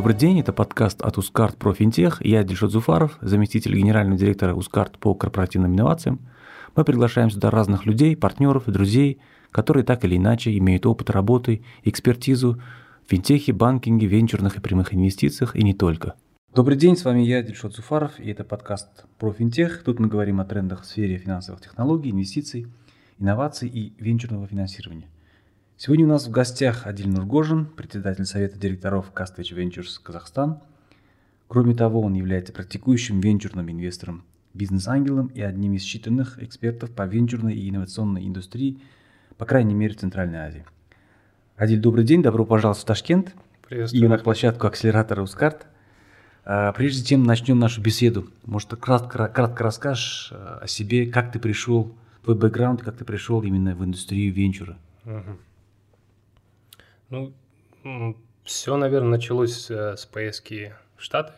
Добрый день, это подкаст от Ускарт про финтех. Я Дильшот Зуфаров, заместитель генерального директора Ускарт по корпоративным инновациям. Мы приглашаем сюда разных людей, партнеров друзей, которые так или иначе имеют опыт работы, экспертизу в финтехе, банкинге, венчурных и прямых инвестициях и не только. Добрый день, с вами я, Дильшот Зуфаров, и это подкаст про финтех. Тут мы говорим о трендах в сфере финансовых технологий, инвестиций, инноваций и венчурного финансирования – Сегодня у нас в гостях Адиль Нургожин, председатель Совета директоров Castage Ventures Казахстан. Кроме того, он является практикующим венчурным инвестором, бизнес-ангелом и одним из считанных экспертов по венчурной и инновационной индустрии, по крайней мере, в Центральной Азии. Адиль, добрый день, добро пожаловать в Ташкент и на площадку акселератора Ускарт. А, прежде чем начнем нашу беседу, может, кратко, кратко расскажешь а, о себе, как ты пришел, твой бэкграунд, как ты пришел именно в индустрию венчура. Угу. Ну, все, наверное, началось э, с поездки в Штаты.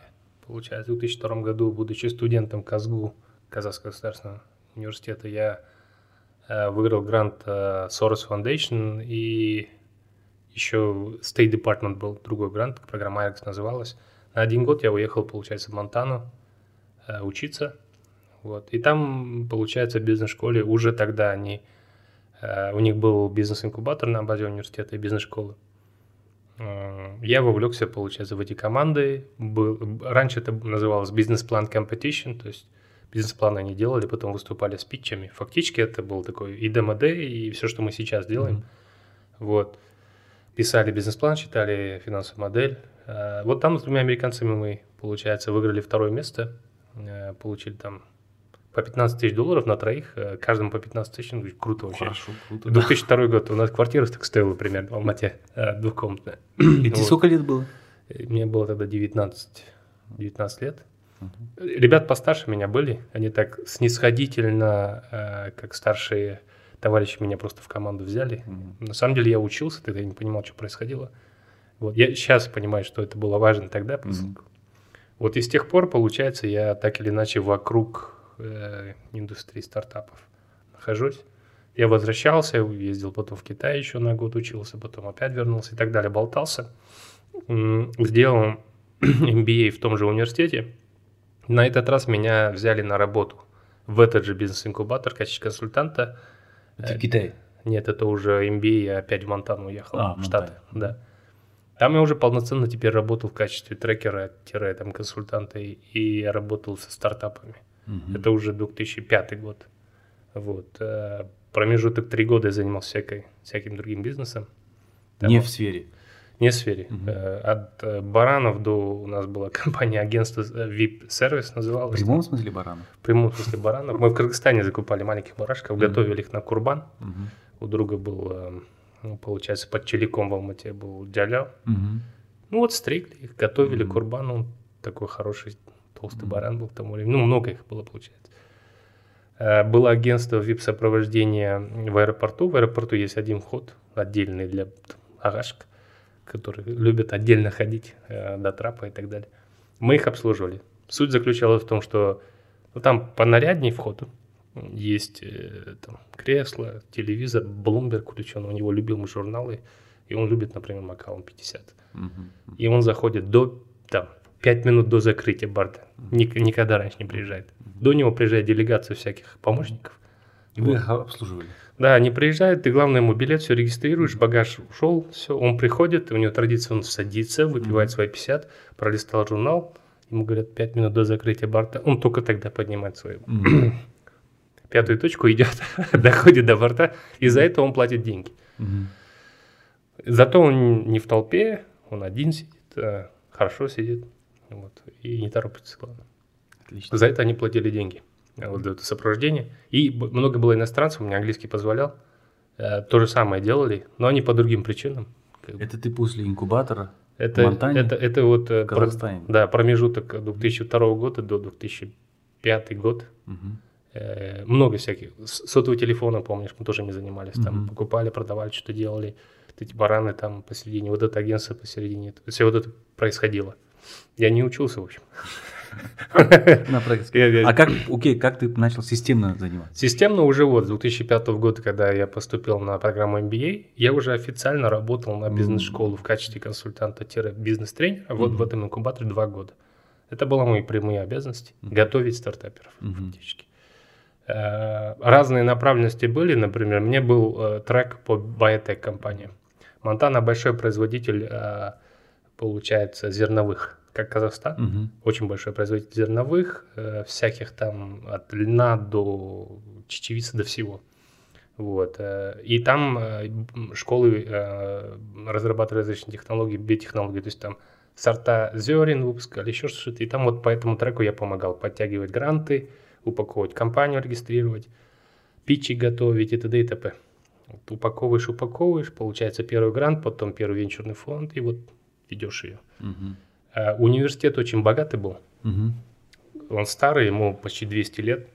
Получается, в 2002 году, будучи студентом КАЗГУ, Казахского государственного университета, я э, выиграл грант э, Soros Foundation и еще State Department был другой грант, программа IREX называлась. На один год я уехал, получается, в Монтану учиться. Вот. И там, получается, в бизнес-школе уже тогда они у них был бизнес-инкубатор на базе университета и бизнес-школы. Э, я вовлекся, получается, в эти команды. Был, раньше это называлось бизнес-план competition, то есть бизнес-план они делали, потом выступали с питчами. Фактически это был такой и ДМД, и все, что мы сейчас делаем. Mm-hmm. Вот. Писали бизнес-план, читали финансовую модель. Э, вот там с двумя американцами мы, получается, выиграли второе место, э, получили там по 15 тысяч долларов на троих, э, каждому по 15 тысяч, ну, круто вообще. Хорошо, круто. 2002 да. год, у нас квартира так стоила примерно в Алмате, э, двухкомнатная. И тебе сколько лет было? Мне было тогда 19, 19 лет. Ребят постарше меня были, они так снисходительно, э, как старшие товарищи меня просто в команду взяли. На самом деле я учился, тогда я не понимал, что происходило. Вот. Я сейчас понимаю, что это было важно тогда. Вот и с тех пор, получается, я так или иначе вокруг э, индустрии стартапов нахожусь. Я возвращался, ездил потом в Китай еще на год учился, потом опять вернулся и так далее, болтался. Сделал MBA в том же университете. На этот раз меня взяли на работу в этот же бизнес-инкубатор в качестве консультанта. Это в Китае? Нет, это уже MBA, я опять в Монтану уехал, а, в Штаты. Да. Там я уже полноценно теперь работал в качестве трекера-консультанта, и я работал со стартапами. Угу. Это уже 2005 год. Вот. Э, промежуток три года я занимался всякой, всяким другим бизнесом. Там, не в сфере? Не в сфере. Угу. От э, баранов до... У нас была компания, агентство VIP-сервис называлось. В прямом смысле баранов? В прямом смысле баранов. Мы в Кыргызстане закупали маленьких барашков, угу. готовили их на курбан. Угу. У друга был, ну, получается, под Челиком в Алмате был дяля. Угу. Ну вот стригли их, готовили угу. курбан. Он такой хороший толстый баран был к тому времени. Ну, много их было, получается. Э, было агентство VIP-сопровождения в аэропорту. В аэропорту есть один вход отдельный для агашек, которые любят отдельно ходить э, до трапа и так далее. Мы их обслуживали. Суть заключалась в том, что ну, там понарядней вход, есть э, там, кресло, телевизор, Bloomberg включен, у него любимые журналы, и он любит, например, Макаон 50. Угу. И он заходит до там, 5 минут до закрытия борта. Ник- никогда раньше не приезжает. До него приезжает делегация всяких помощников. И вы их обслуживали? Да, они приезжают, ты, главное, ему билет, все регистрируешь, багаж ушел, все, он приходит, у него традиция, он садится, выпивает свои 50, пролистал журнал, ему говорят 5 минут до закрытия борта, он только тогда поднимает свою пятую точку, идет, доходит до борта, и за это он платит деньги. Зато он не в толпе, он один сидит, а хорошо сидит. Вот, и не торопится, главное. Отлично. За это они платили деньги. Вот это сопровождение. И много было иностранцев, у меня английский позволял. Э, то же самое делали, но они по другим причинам. Это ты после инкубатора это, в Монтане? Это, это вот э, про, да, промежуток 2002 года до 2005 год. Угу. Э, много всяких. Сотового телефона, помнишь, мы тоже не занимались. Угу. Там покупали, продавали, что-то делали. Эти бараны там посередине, вот это агентство посередине. Все вот это происходило. Я не учился, в общем. На практике. А как, окей, как ты начал системно заниматься? Системно уже вот с 2005 года, когда я поступил на программу MBA, я уже официально работал на бизнес-школу в качестве консультанта-бизнес-тренера. Вот в этом инкубаторе два года. Это были мои прямые обязанности – готовить стартаперов фактически. Э, разные направленности были, например, мне был э, трек по биотек компании. Монтана большой производитель, э, получается, зерновых, как Казахстан. Угу. Очень большой производитель зерновых, всяких там от льна до чечевицы до всего. Вот. И там школы разрабатывали различные технологии, биотехнологии, то есть там сорта зерен выпускали, еще что-то. И там вот по этому треку я помогал подтягивать гранты, упаковывать компанию, регистрировать, питчи готовить и т.д. и т.п. Вот упаковываешь, упаковываешь, получается первый грант, потом первый венчурный фонд, и вот ведешь ее. Угу. А, университет очень богатый был. Угу. Он старый, ему почти 200 лет.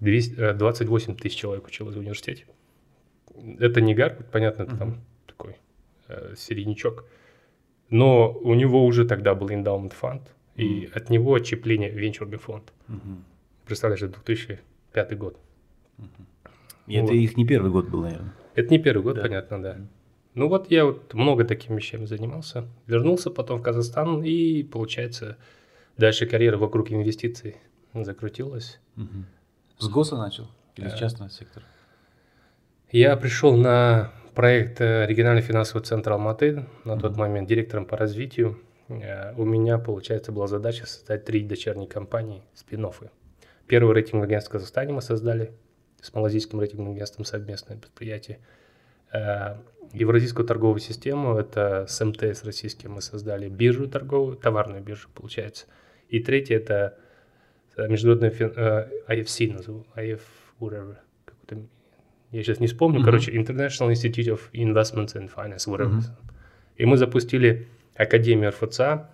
200, 28 э, тысяч человек училось в университете. Это не Гарвард, понятно, это угу. там такой э, середнячок. Но у него уже тогда был эндаумент фонд, и mm. от него отчепление венчурный фонд. Mm-hmm. Представляешь, это 2005 год. Mm-hmm. И вот. это их не первый год был, наверное. Это не первый год, да. понятно, да. Ну вот я вот много такими вещами занимался. Вернулся потом в Казахстан, и получается, дальше карьера вокруг инвестиций закрутилась. Mm-hmm. С ГОСа начал или с частного сектора? Я пришел на проект э, региональный финансовый центр Алматы, на тот момент директором по развитию, э, у меня, получается, была задача создать три дочерние компании, спин -оффы. Первый рейтинг агентство в Казахстане мы создали, с малазийским рейтинговым агентством совместное предприятие. Э, евразийскую торговую систему, это с МТС российским мы создали биржу торговую, товарную биржу, получается. И третье, это международный IFC, назову, IF, whatever, какой-то я сейчас не вспомню, mm-hmm. короче, International Institute of Investment and Finance, whatever. Mm-hmm. И мы запустили Академию РФЦА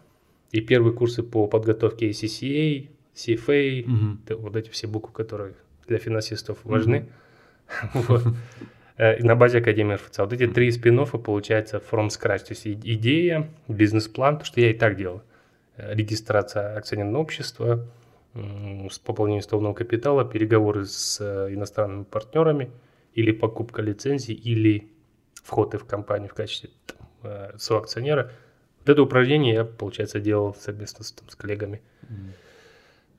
и первые курсы по подготовке ACCA, CFA, mm-hmm. вот эти все буквы, которые для финансистов важны. Mm-hmm. И на базе Академии РФЦА. Вот эти три спин получается from scratch. То есть идея, бизнес-план, то, что я и так делал. Э, регистрация акционерного общества, с пополнением уставного капитала, переговоры с э, иностранными партнерами – или покупка лицензии, или вход в компанию в качестве там, э, соакционера. Вот это упражнение я, получается, делал совместно с, там, с коллегами.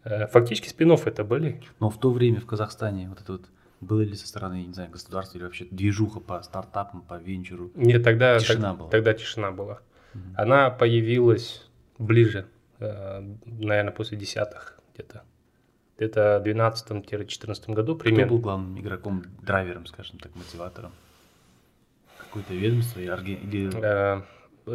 Mm. Фактически спин это были. Но в то время в Казахстане вот это вот было ли со стороны, не знаю, государства или вообще движуха по стартапам, по венчуру? Нет, тогда тишина так, была. Тогда тишина была. Mm. Она появилась ближе, э, наверное, после десятых где-то где-то в 2012-2014 году примерно. Кто был главным игроком, драйвером, скажем так, мотиватором? Какое-то ведомство или... Э,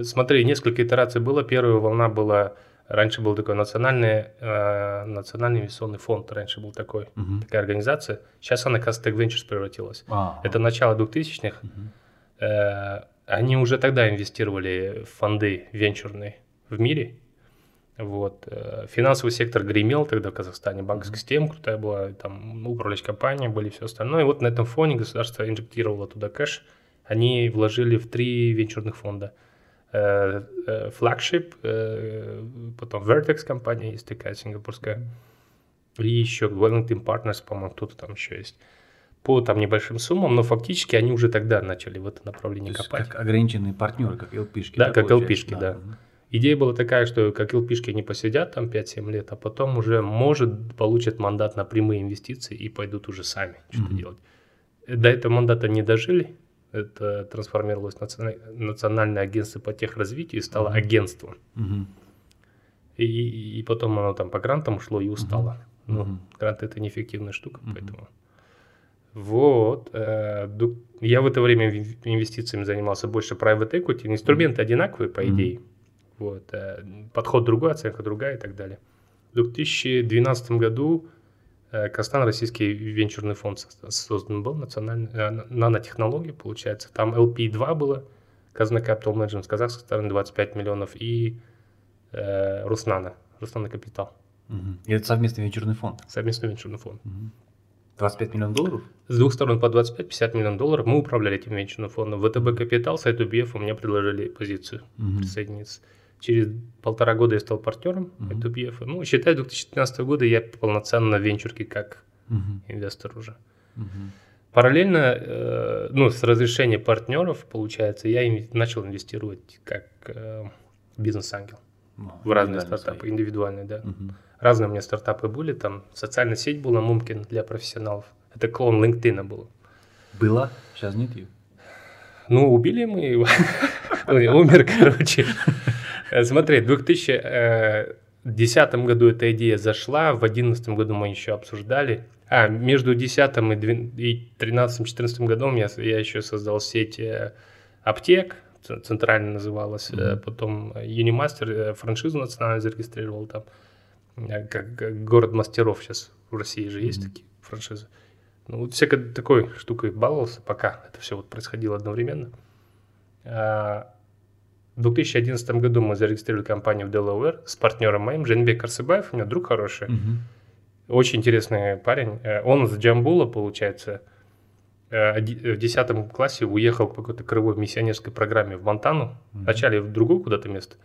смотри, несколько итераций было. Первая волна была... Раньше был такой национальный, э, национальный инвестиционный фонд, раньше был такой, угу. такая организация. Сейчас она Castec Ventures превратилась. А-а-а. Это начало 2000-х. Угу. Э, они уже тогда инвестировали в фонды венчурные в мире. Вот. Э, финансовый сектор гремел тогда в Казахстане, банковская система крутая была, там управляющие компании были, все остальное. И вот на этом фоне государство инжектировало туда кэш. Они вложили в три венчурных фонда. Э, э, Flagship, потом Vertex компания есть такая сингапурская. И еще Wellington Partners, по-моему, кто-то там еще есть по там небольшим суммам, но фактически они уже тогда начали в это направление То копать. Как ограниченные партнеры, как LP-шки. Да, да как LP-шки, да. да. Идея была такая, что как ЛПшки не посидят там 5-7 лет, а потом уже, может, получат мандат на прямые инвестиции и пойдут уже сами что-то mm-hmm. делать. До этого мандата не дожили, это трансформировалось в национальное агентство по техразвитию и стало mm-hmm. агентством. Mm-hmm. И, и потом оно там по грантам ушло и устало. Mm-hmm. Ну, mm-hmm. гранты это неэффективная штука, mm-hmm. поэтому... Вот. Э, я в это время инвестициями занимался больше private equity. Инструменты mm-hmm. одинаковые, по идее. Mm-hmm вот. Э, подход другой, оценка другая и так далее. В 2012 году Казахстан российский венчурный фонд создан был, национальный, э, нанотехнологии, получается. Там LP2 было, Казна Capital Management, казахской стороны 25 миллионов и э, Руснана, Руснана Капитал. Угу. И это совместный венчурный фонд? Совместный венчурный фонд. Угу. 25 миллионов долларов? С двух сторон по 25-50 миллионов долларов. Мы управляли этим венчурным фондом. ВТБ Капитал, сайт UBF у меня предложили позицию угу. присоединиться. Через полтора года я стал партнером Мгм. ITBF. Ну, считай, 2015 года я полноценно на венчурке как Мгм. инвестор уже. Мгм. Параллельно, э, ну, с разрешения партнеров, получается, я инв- начал инвестировать как э, бизнес-ангел Ну, в разные стартапы, свои. индивидуальные, да. Мгм. Разные у меня стартапы были, там социальная сеть была Мумкин для профессионалов. Это клон LinkedIn был. Была, сейчас нет ее. Ну, убили мы его. Умер, короче. Э, Смотри, в 2010 году эта идея зашла, в 2011 году мы еще обсуждали. А, между 10 и двен- и 13-14 годом я, я еще создал сеть э, аптек, центрально называлась, э, Мгм. потом Юнимастер, э, франшизу национально зарегистрировал там, э, как, как город мастеров сейчас в России же есть Мгм. такие франшизы. Ну, вот всякой такой штукой баловался, пока это все вот происходило одновременно. А, В 2011 году мы зарегистрировали компанию в Delaware с партнером моим, Женбек Арсыбаев, у меня друг хороший, Мгм. очень интересный парень. Э, Он с Джамбула, получается, э, оди- в 10 классе уехал по какой-то кривой миссионерской программе в Монтану, Мгм. вначале в другое куда-то место,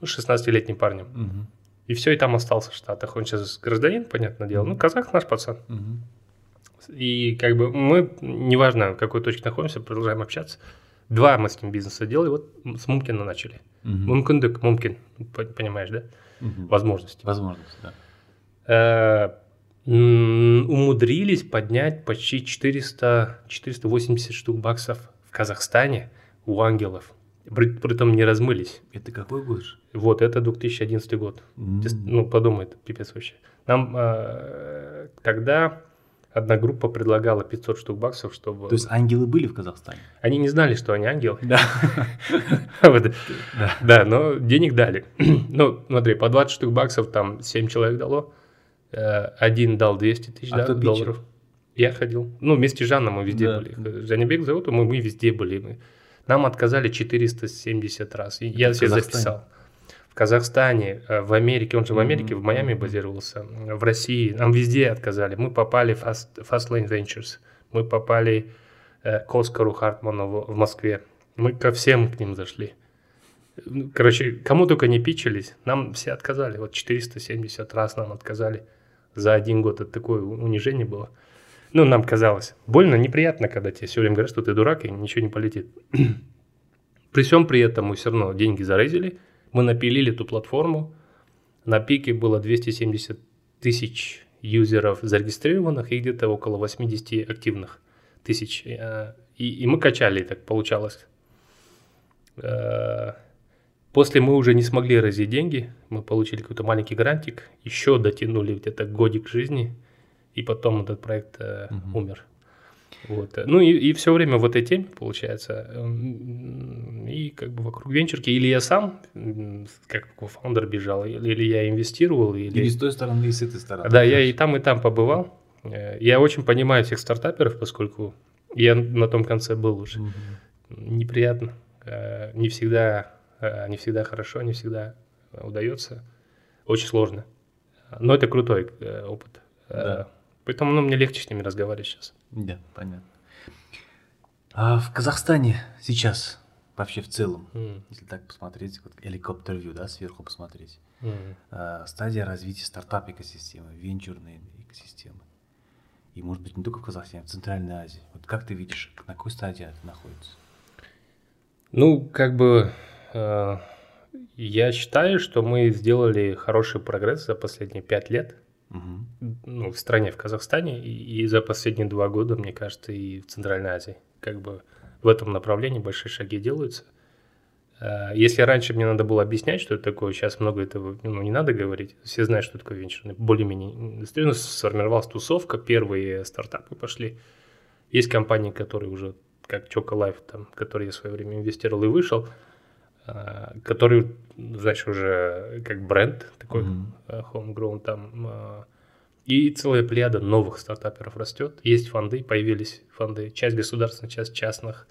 ну, 16-летним парнем. Мгм. И все, и там остался в Штатах. Он сейчас гражданин, понятное дело, ну, казах наш пацан. Мгм. И как бы мы, неважно, в какой точке находимся, продолжаем общаться. Два мы с ним бизнеса делали, вот с Мумкина начали. Мгм. Мумкиндык, Мумкин, понимаешь, да? Возможности. Возможность, да. Э, Умудрились поднять почти 400, 480 штук баксов в Казахстане у ангелов. При, притом не размылись. Это какой год? Вот, это 2011 год. С- Ну, подумай, это пипец вообще. Нам э, тогда одна группа предлагала 500 штук баксов, чтобы... То есть ангелы были в Казахстане? Они не знали, что они ангелы. Да. Вот. Да. Но денег дали. Ну, смотри, по 20 штук баксов там 7 человек дало. Э, Один дал 200 тысяч А долларов. Я ходил. Ну, вместе с Жанном мы везде были. Жанебек зовут, мы, везде были. Нам отказали 470 раз. Я в себе Казахстане? записал. В Казахстане, э, в Америке, он же в Америке, в Майами базировался, в России, нам везде отказали. Мы попали в Fast, Fastlane Ventures, мы попали э, к Оскару Хартману в, в Москве. Мы ко всем к ним зашли. Ну, Короче, кому только не пичились, нам все отказали. Вот 470 раз нам отказали за один год. Это такое унижение было. Ну, нам казалось. Больно, неприятно, когда тебе все время говорят, что ты дурак и ничего не полетит. При всем при этом мы все равно деньги зарезили. Мы напилили эту платформу. На пике было 270 тысяч юзеров зарегистрированных и где-то около 80 активных тысяч. Э, И, и мы качали, так получалось. Э, После мы уже не смогли разить деньги. Мы получили какой-то маленький грантик. Еще дотянули где-то годик жизни. И потом этот проект э, Мгм. умер. Вот. Ну и, и все время в этой теме, получается. М, И как бы вокруг венчурки. Или я сам, как фаундер бежал, или, или я инвестировал, или... Или с той стороны, и с этой стороны. Да, я и там, и там побывал. Э, Я очень понимаю всех стартаперов, поскольку я на том конце был уже. Мгм. Неприятно. Э, Не всегда, э, не всегда хорошо, не всегда удается. Очень сложно. Но это крутой опыт. Да. Поэтому ну, мне легче с ними разговаривать сейчас. Да, понятно. А в Казахстане сейчас вообще в целом, М, если так посмотреть, вот helicopter да, сверху посмотреть, м. а, стадия развития стартап-экосистемы, венчурной экосистемы. И, может быть, не только в Казахстане, а в Центральной Азии. Вот как ты видишь, на какой стадии это находится? Ну, как бы э, я считаю, что мы сделали хороший прогресс за последние пять лет. Мгм. ну, в стране, в Казахстане, и, и за последние два года, мне кажется, и в Центральной Азии. Как бы в этом направлении большие шаги делаются. Э, Если раньше мне надо было объяснять, что это такое, сейчас много этого ну, не надо говорить. Все знают, что такое венчурный. Более-менее индустрия. Сформировалась тусовка, первые стартапы пошли. Есть компании, которые уже, как Choco Life, там, которые я в свое время инвестировал и вышел, который, знаешь, уже как бренд такой, э, homegrown там. э, И целая плеяда новых стартаперов растет. Есть фонды, появились фонды, часть государственных, часть частных.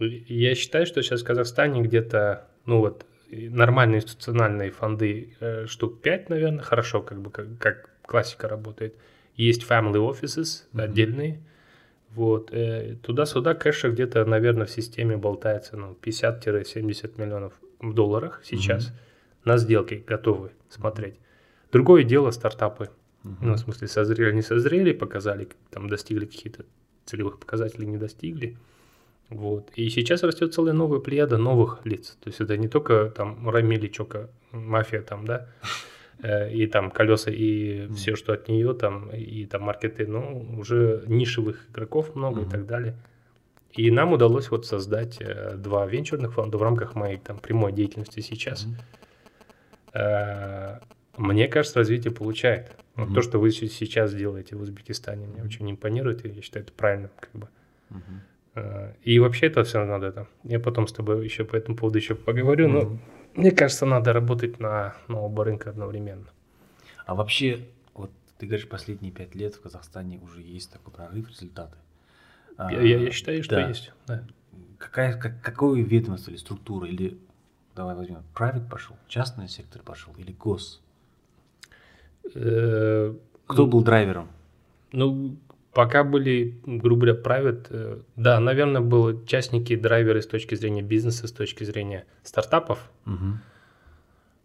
И Я считаю, что сейчас в Казахстане где-то, ну вот, нормальные институциональные фонды э, штук 5, наверное, хорошо, как бы, как, как классика работает. Есть family offices Мгм. отдельные. Вот, э, туда-сюда кэша где-то, наверное, в системе болтается, ну, 50-70 миллионов в долларах сейчас, на сделки готовы смотреть. Другое дело стартапы. Ну, в смысле, созрели, не созрели, показали, там достигли какие-то целевых показателей, не достигли. Вот. И сейчас растет целая новая плеяда новых лиц. То есть это не только там Рамили Чока, мафия там, да, и там колеса и все, что от нее там, и там маркеты, ну, уже нишевых игроков много и так далее. И нам удалось вот создать э, два венчурных фонда в рамках моей там прямой деятельности сейчас. Э, мне кажется, развитие получает. Вот то, что вы сейчас делаете в Узбекистане, мне очень импонирует, и я считаю, это правильно, как бы. Э, И вообще это все надо это. Я потом с тобой еще по этому поводу еще поговорю, но мне кажется, надо работать на, на оба рынка одновременно. А вообще, вот ты говоришь, последние пять лет в Казахстане уже есть такой прорыв, результаты. А, Я, я- я считаю, что да. есть. да. Какая, как, какое ведомство или структура, или давай возьмем, private пошел, частный сектор пошел или гос? Э, Кто был драйвером? Ну, пока были, грубо говоря, private, э, да, наверное, были частники, драйверы с точки зрения бизнеса, с точки зрения стартапов. Мгм.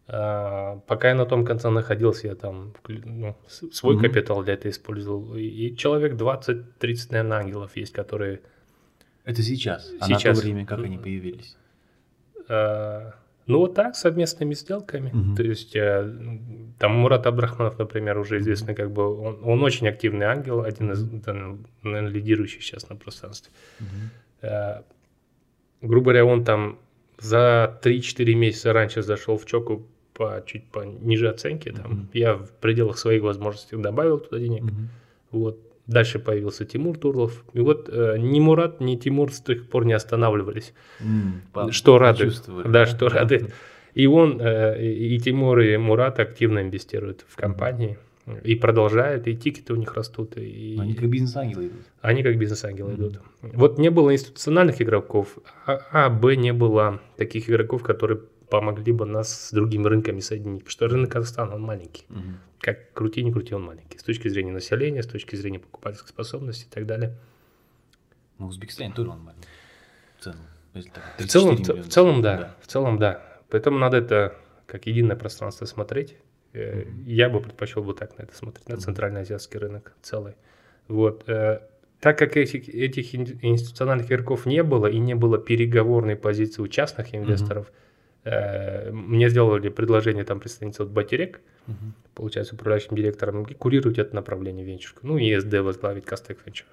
А, пока я на том конце находился, я там ну, свой Мгм. капитал для этого использовал. И, человек 20-30, наверное, ангелов есть, которые... Это сейчас, а на Сейчас. то время как они появились? а, ну, вот так, совместными сделками. Мгм. То есть, э, там Мурат Абдрахманов, например, уже известный, как бы, он, он очень активный ангел, один из, да, наверное, лидирующих сейчас на пространстве. Э, грубо говоря, он там за 3-4 месяца раньше зашел в чоку по чуть по ниже оценки. Там. Мгм. Я в пределах своих возможностей добавил туда денег. Мгм. Вот. Дальше появился Тимур Турлов. И вот э, ни Мурат, ни Тимур с тех пор не останавливались. По- Что радует. Да, что радует. И он, э, и Тимур, и Мурат активно инвестируют в компании. И продолжают, и тикеты у них растут. И... Они как бизнес-ангелы идут. Они как бизнес-ангелы идут. Вот не было институциональных игроков, а, а б не было таких игроков, которые помогли бы нас с другими рынками соединить. Потому что рынок Казахстана, он маленький. Мгм. Как крути, не крути, он маленький. С точки зрения населения, с точки зрения покупательской способности и так далее. Ну, в Узбекистане тоже он маленький. В целом. В целом, 34 в, миллиона. в целом, да. В целом, да. Поэтому надо это как единое пространство смотреть. Э, Я бы предпочел бы так на это смотреть, на центральноазиатский рынок целый. Вот. э, Так как этих, этих ин- институциональных игроков не было и не было переговорной позиции у частных инвесторов, э, мне сделали предложение там представительство от Батерек, Мгм. получается, управляющим директором, курировать это направление венчурка. Ну и СД возглавить Кастек Венчур.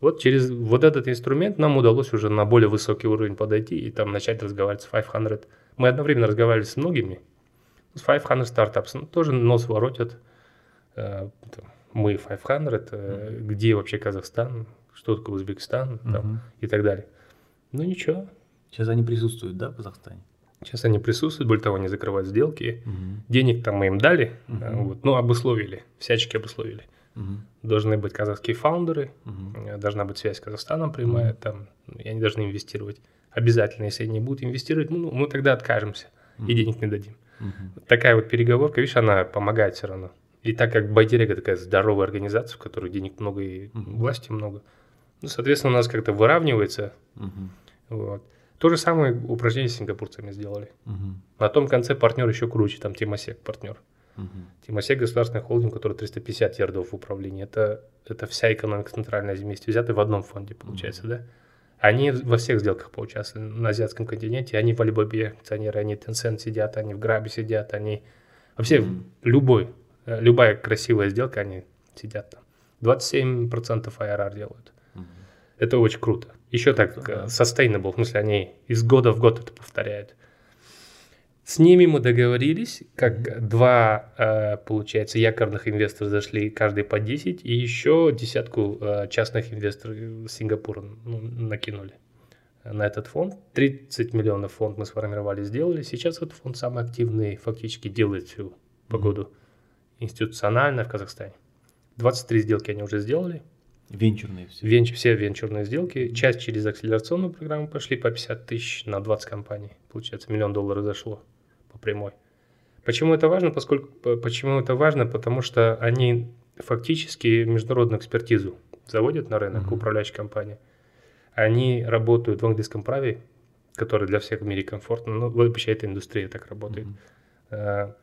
Вот через вот этот инструмент нам удалось уже на более высокий уровень подойти и там начать разговаривать с 500. Мы одновременно разговаривали с многими. С 500 стартапс ну, тоже нос воротят. Э, мы 500, э, где вообще Казахстан, что такое Узбекистан там, и так далее. Ну ничего, Сейчас они присутствуют, да, в Казахстане? Сейчас они присутствуют, более того, они закрывают сделки. Мгм. Денег там мы им дали, э, вот, ну, обусловили, всячески обусловили. Мгм. Должны быть казахские фаундеры, э, должна быть связь с Казахстаном прямая, там, и они должны инвестировать. Обязательно, если они не будут инвестировать, ну, мы тогда откажемся и денег не дадим. Мгм. Такая вот переговорка, видишь, она помогает все равно. И так как Байтерека такая здоровая организация, в которой денег много и Мгм. власти много, ну, соответственно, у нас как-то выравнивается. Мгм. Вот. То же самое упражнение с сингапурцами сделали. Мгм. На том конце партнер еще круче, там Тимосек партнер. Мгм. Тимосек государственный холдинг, который 350 ярдов в управлении. Это, это вся экономика Центральной Азии вместе взятая в одном фонде, получается, да? Они во всех сделках поучаствовали на азиатском континенте. Они в Алибабе акционеры, они в Tencent сидят, они в Грабе сидят, они... Вообще Мгм. любой, э, любая красивая сделка, они сидят там. 27% IRR делают. Это очень круто. Еще так э, sustainable, в смысле они из года в год это повторяют. С ними мы договорились, как два, э, получается, якорных инвестора зашли каждый по 10, и еще десятку э, частных инвесторов Сингапура ну, накинули на этот фонд. 30 миллионов фонд мы сформировали, сделали. Сейчас этот фонд самый активный, фактически делает всю погоду институционально в Казахстане. 23 сделки они уже сделали. Венчурные все. Венч, все венчурные сделки. Часть через акселерационную программу пошли по 50 тысяч на 20 компаний. Получается, миллион долларов зашло по прямой. Почему это важно? Поскольку, по- почему это важно? Потому что они фактически международную экспертизу заводят на рынок, Мгм. управляющие компании. Они работают в английском праве, которое для всех в мире комфортно, ну, вообще эта индустрия так работает. Mm-hmm.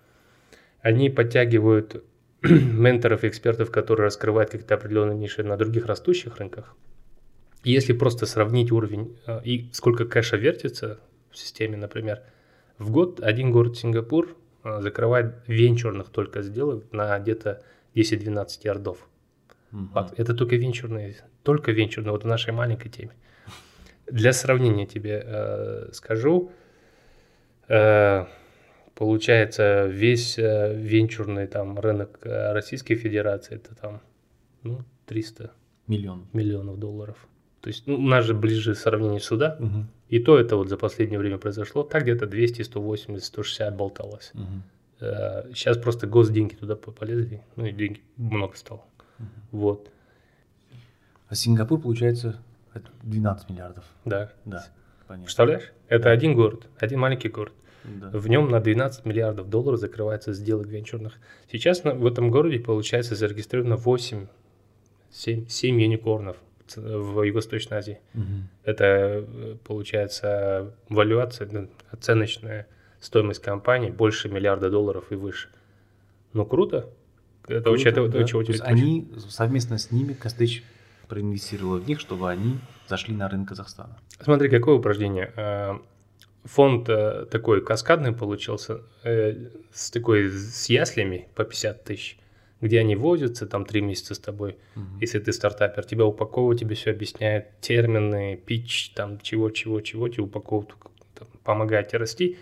Они подтягивают менторов и экспертов, которые раскрывают какие-то определенные ниши на других растущих рынках. Если просто сравнить уровень э, и сколько кэша вертится в системе, например, в год один город Сингапур э, закрывает венчурных только сделок на где-то 10-12 ярдов. Угу. Это только венчурные, только венчурные, вот в нашей маленькой теме. Для сравнения тебе э, скажу, э, получается весь э, венчурный там рынок э, Российской Федерации это там ну 300 миллионов миллионов долларов. То есть ну, у нас же ближе сравнение суда, угу. и то это вот за последнее время произошло, так где-то 200, 180, 160 болталось. Угу. Сейчас просто госденьги туда полезли, ну и деньги много стало. Угу. Вот. А Сингапур, получается, 12 миллиардов. Да. Да. Понятно. Представляешь? Это да. один город, один маленький город. Да. В нем на 12 миллиардов долларов закрывается сделок венчурных. Сейчас в этом городе, получается, зарегистрировано 8, 7, 7 юникорнов в Юго-Восточной Азии. Угу. Это, э, получается, валюация, оценочная стоимость компании больше миллиарда долларов и выше. Ну, круто. Это круто, это, да. очень, очень, они совместно с ними, Костыч проинвестировал в них, чтобы они зашли на рынок Казахстана. Смотри, какое упражнение. Э, фонд э, такой каскадный получился, с такой с яслями по 50 тысяч где они возятся, там три месяца с тобой, угу. если ты стартапер, тебя упаковывают, тебе все объясняют, термины, пич, там чего-чего-чего, тебе упаковывают, там, помогают тебе расти.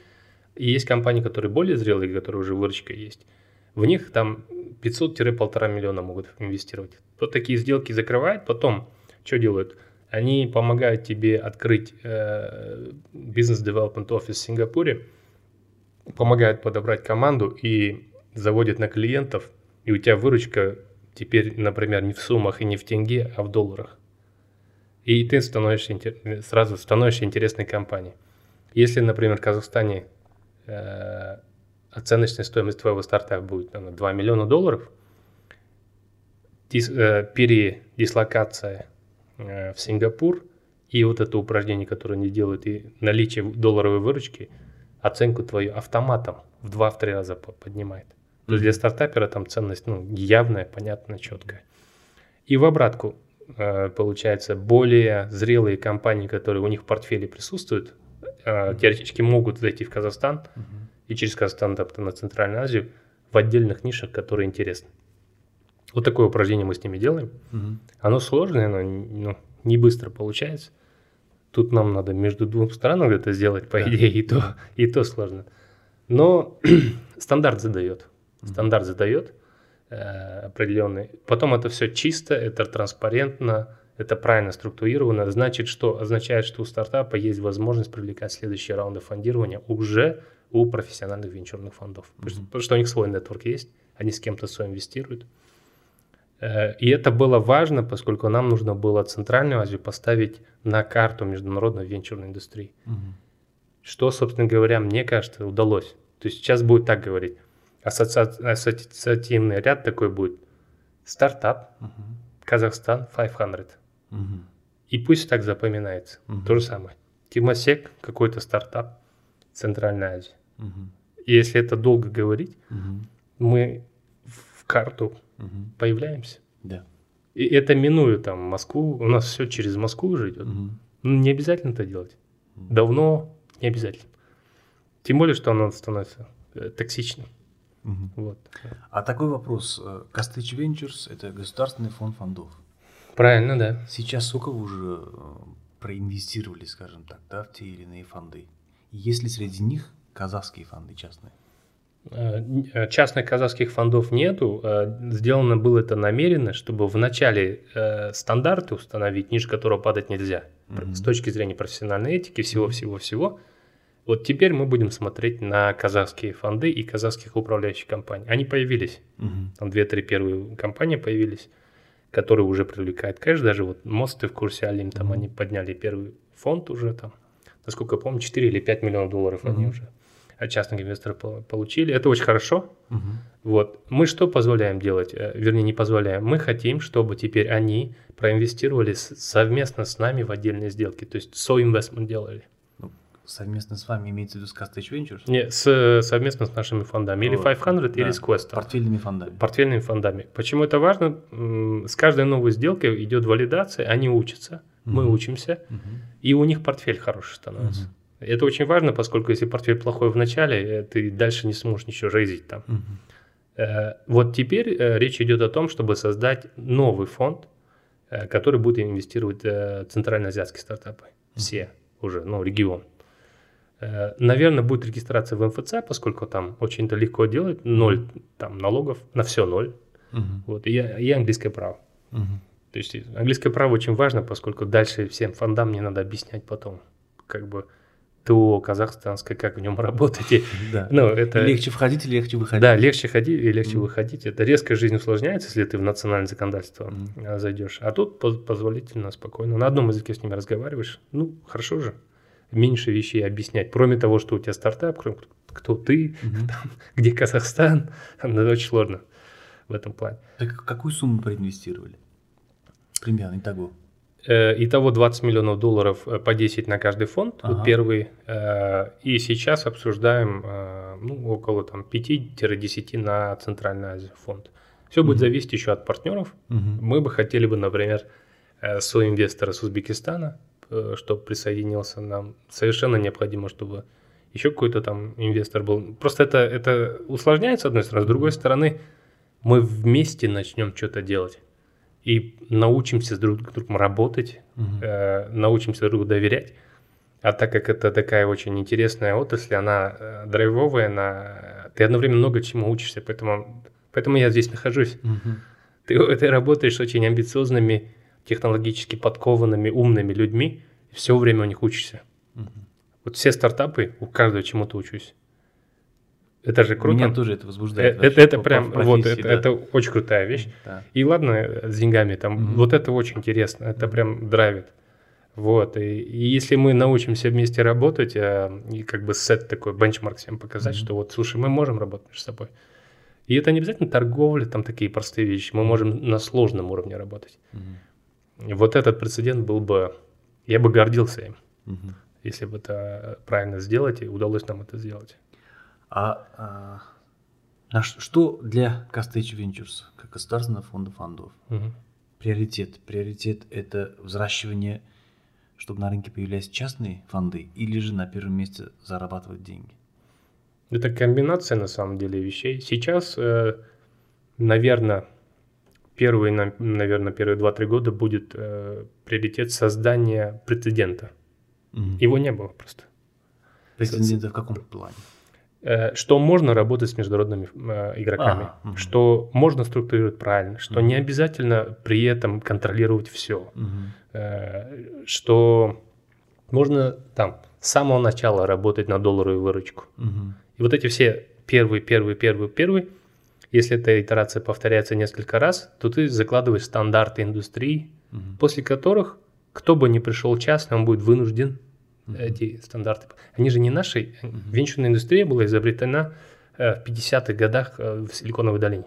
И есть компании, которые более зрелые, которые уже выручка есть. В них там 500-1,5 миллиона могут инвестировать. Вот такие сделки закрывают, потом что делают? Они помогают тебе открыть э, бизнес-девелопмент офис в Сингапуре, помогают подобрать команду и заводят на клиентов – и у тебя выручка теперь, например, не в суммах и не в тенге, а в долларах. И ты становишься, сразу становишься интересной компанией. Если, например, в Казахстане э, оценочная стоимость твоего стартапа будет наверное, 2 миллиона долларов, дис, э, передислокация в Сингапур и вот это упражнение, которое они делают, и наличие долларовой выручки, оценку твою автоматом в 2-3 раза поднимает. То есть для стартапера там ценность ну, явная, понятная, четкая. И в обратку, э, получается, более зрелые компании, которые у них в портфеле присутствуют, э, теоретически могут зайти в Казахстан и через Казахстан там, на Центральную Азию в отдельных нишах, которые интересны. Вот такое упражнение мы с ними делаем. Uh-huh. Оно сложное, оно ну, не быстро получается. Тут нам надо между двух странами это сделать, по да. идее, и то, и то сложно. Но стандарт задает стандарт задает э, определенный. Потом это все чисто, это транспарентно, это правильно структурировано. Значит, что означает, что у стартапа есть возможность привлекать следующие раунды фондирования уже у профессиональных венчурных фондов. Mm-hmm. Потому что у них свой нетворк есть, они с кем-то инвестируют. Э, и это было важно, поскольку нам нужно было Центральную Азию поставить на карту международной венчурной индустрии. Угу. Что, собственно говоря, мне кажется, удалось. То есть сейчас будет так говорить ассоциативный ряд такой будет. Стартап, угу. Казахстан 500. Угу. И пусть так запоминается. Угу. То же самое. Тимосек, какой-то стартап, Центральная Азия. Угу. И если это долго говорить, угу. мы в карту угу. появляемся. Да. И это минуя там Москву, у нас все через Москву уже идет. Угу. Ну, не обязательно это делать. Угу. Давно не обязательно. Тем более, что оно становится э, токсичным. Угу. Вот. А такой вопрос. Костыч Ventures – это государственный фонд фондов. Правильно, да. Сейчас сколько вы уже э, проинвестировали, скажем так, да, в те или иные фонды? Есть ли среди них казахские фонды частные? Э, э, частных казахских фондов нету. Сделано было это намеренно, чтобы вначале стандарты установить, ниже которого падать нельзя. Mm-hmm. С точки зрения профессиональной этики, всего-всего-всего. Вот теперь мы будем смотреть на казахские фонды и казахских управляющих компаний. Они появились. Угу. Там две-три первые компании появились, которые уже привлекают кэш. Даже вот мосты в курсе Алим, там угу. они подняли первый фонд уже там. Насколько я помню, 4 или 5 миллионов долларов угу. они уже частных инвесторов получили. Это очень хорошо. Угу. Вот. Мы что позволяем делать? Э, вернее, не позволяем. Мы хотим, чтобы теперь они проинвестировали совместно с нами в отдельные сделки. То есть со-инвестмент делали совместно с вами имеется в виду с Castage Ventures? Не, с, совместно с нашими фондами. Или Вот, 500, или да, с Quest. Портфельными фондами. Портфельными фондами. Почему это важно? С каждой новой сделкой идет валидация, они учатся, мы Мгм. учимся, Мгм. и у них портфель хороший становится. Мгм. Это очень важно, поскольку если портфель плохой в начале, э, ты дальше не сможешь ничего рейзить там. Э, Вот теперь э, речь идет о том, чтобы создать новый фонд, который будет инвестировать в центральноазиатские стартапы. Все уже, ну, регион. Наверное, будет регистрация в МФЦ, поскольку там очень это легко делать, ноль там налогов, на все ноль. Мгм. Вот, и, и английское право. Мгм. То есть английское право очень важно, поскольку дальше всем фондам не надо объяснять потом, как бы ТО казахстанское, как в нем работать. И, Да. ну, это... Легче входить и легче выходить. Да, легче ходить и легче выходить. Это резко жизнь усложняется, если ты в национальное законодательство а, зайдешь. А тут поз- позволительно, спокойно. На одном языке с ними разговариваешь. Ну, хорошо же. Меньше вещей объяснять. Кроме того, что у тебя стартап, кроме кто- ты, где Казахстан. Это очень сложно в этом плане. Так какую сумму проинвестировали? Примерно, итого. Э, Итого 20 миллионов долларов э, по 10 на каждый фонд, Ага. вот первый. Э, И сейчас обсуждаем ну, около там, 5-10 на Центральную Азию фонд. Все будет Мгм. зависеть еще от партнеров. Мгм. Мы бы хотели бы, например, соинвестора с Узбекистана, чтобы присоединился нам. Совершенно необходимо, чтобы еще какой-то там инвестор был. Просто это, это усложняет, с одной стороны. С другой стороны, мы вместе начнем что-то делать. И научимся с друг с другом работать, Мгм. э, научимся друг другу доверять. А так как это такая очень интересная отрасль, она э, драйвовая, она... ты одновременно много чему учишься, поэтому, поэтому я здесь нахожусь. Мгм. Ты, ты работаешь с очень амбициозными, технологически подкованными, умными людьми, и все время у них учишься. Мгм. Вот все стартапы, у каждого чему-то учусь. Это же круто. Меня тоже это Э, возбуждает. это, вообще это по- прям, вот, это, да. это очень крутая вещь. Да. И ладно, э, с деньгами там, Мгм. вот это очень интересно, это прям драйвит. Вот, и, и если мы научимся вместе работать, э, и как бы сет такой, бенчмарк всем показать, Мгм. что вот, слушай, мы можем работать между собой. И это не обязательно торговля, там такие простые вещи, мы можем на сложном уровне работать. И вот этот прецедент был бы, я бы гордился им, Мгм. если бы это правильно сделать, и удалось нам это сделать. А, а, на что для Castage Ventures, как государственного фонда фондов, Мгм. приоритет? Приоритет – это взращивание, чтобы на рынке появлялись частные фонды, или же на первом месте зарабатывать деньги? Это комбинация, на самом деле, вещей. Сейчас, наверное, первые, на- наверное, первые 2-3 года будет э, приоритет создания прецедента. Мгм. Его не было просто. Претенденты в каком плане? Э, Что можно работать с международными э, игроками, Ага, мгм. что можно структурировать правильно, что Мгм. не обязательно при этом контролировать все, Мгм. что можно там с самого начала работать на долларовую выручку. Мгм. И вот эти все первый, первый, первый, первый, если эта итерация повторяется несколько раз, то ты закладываешь стандарты индустрии, Мгм. после которых кто бы ни пришел частный, он будет вынужден. Эти стандарты. Они же не наши. Венчурная индустрия была изобретена э, в 50-х годах э, в Силиконовой долине.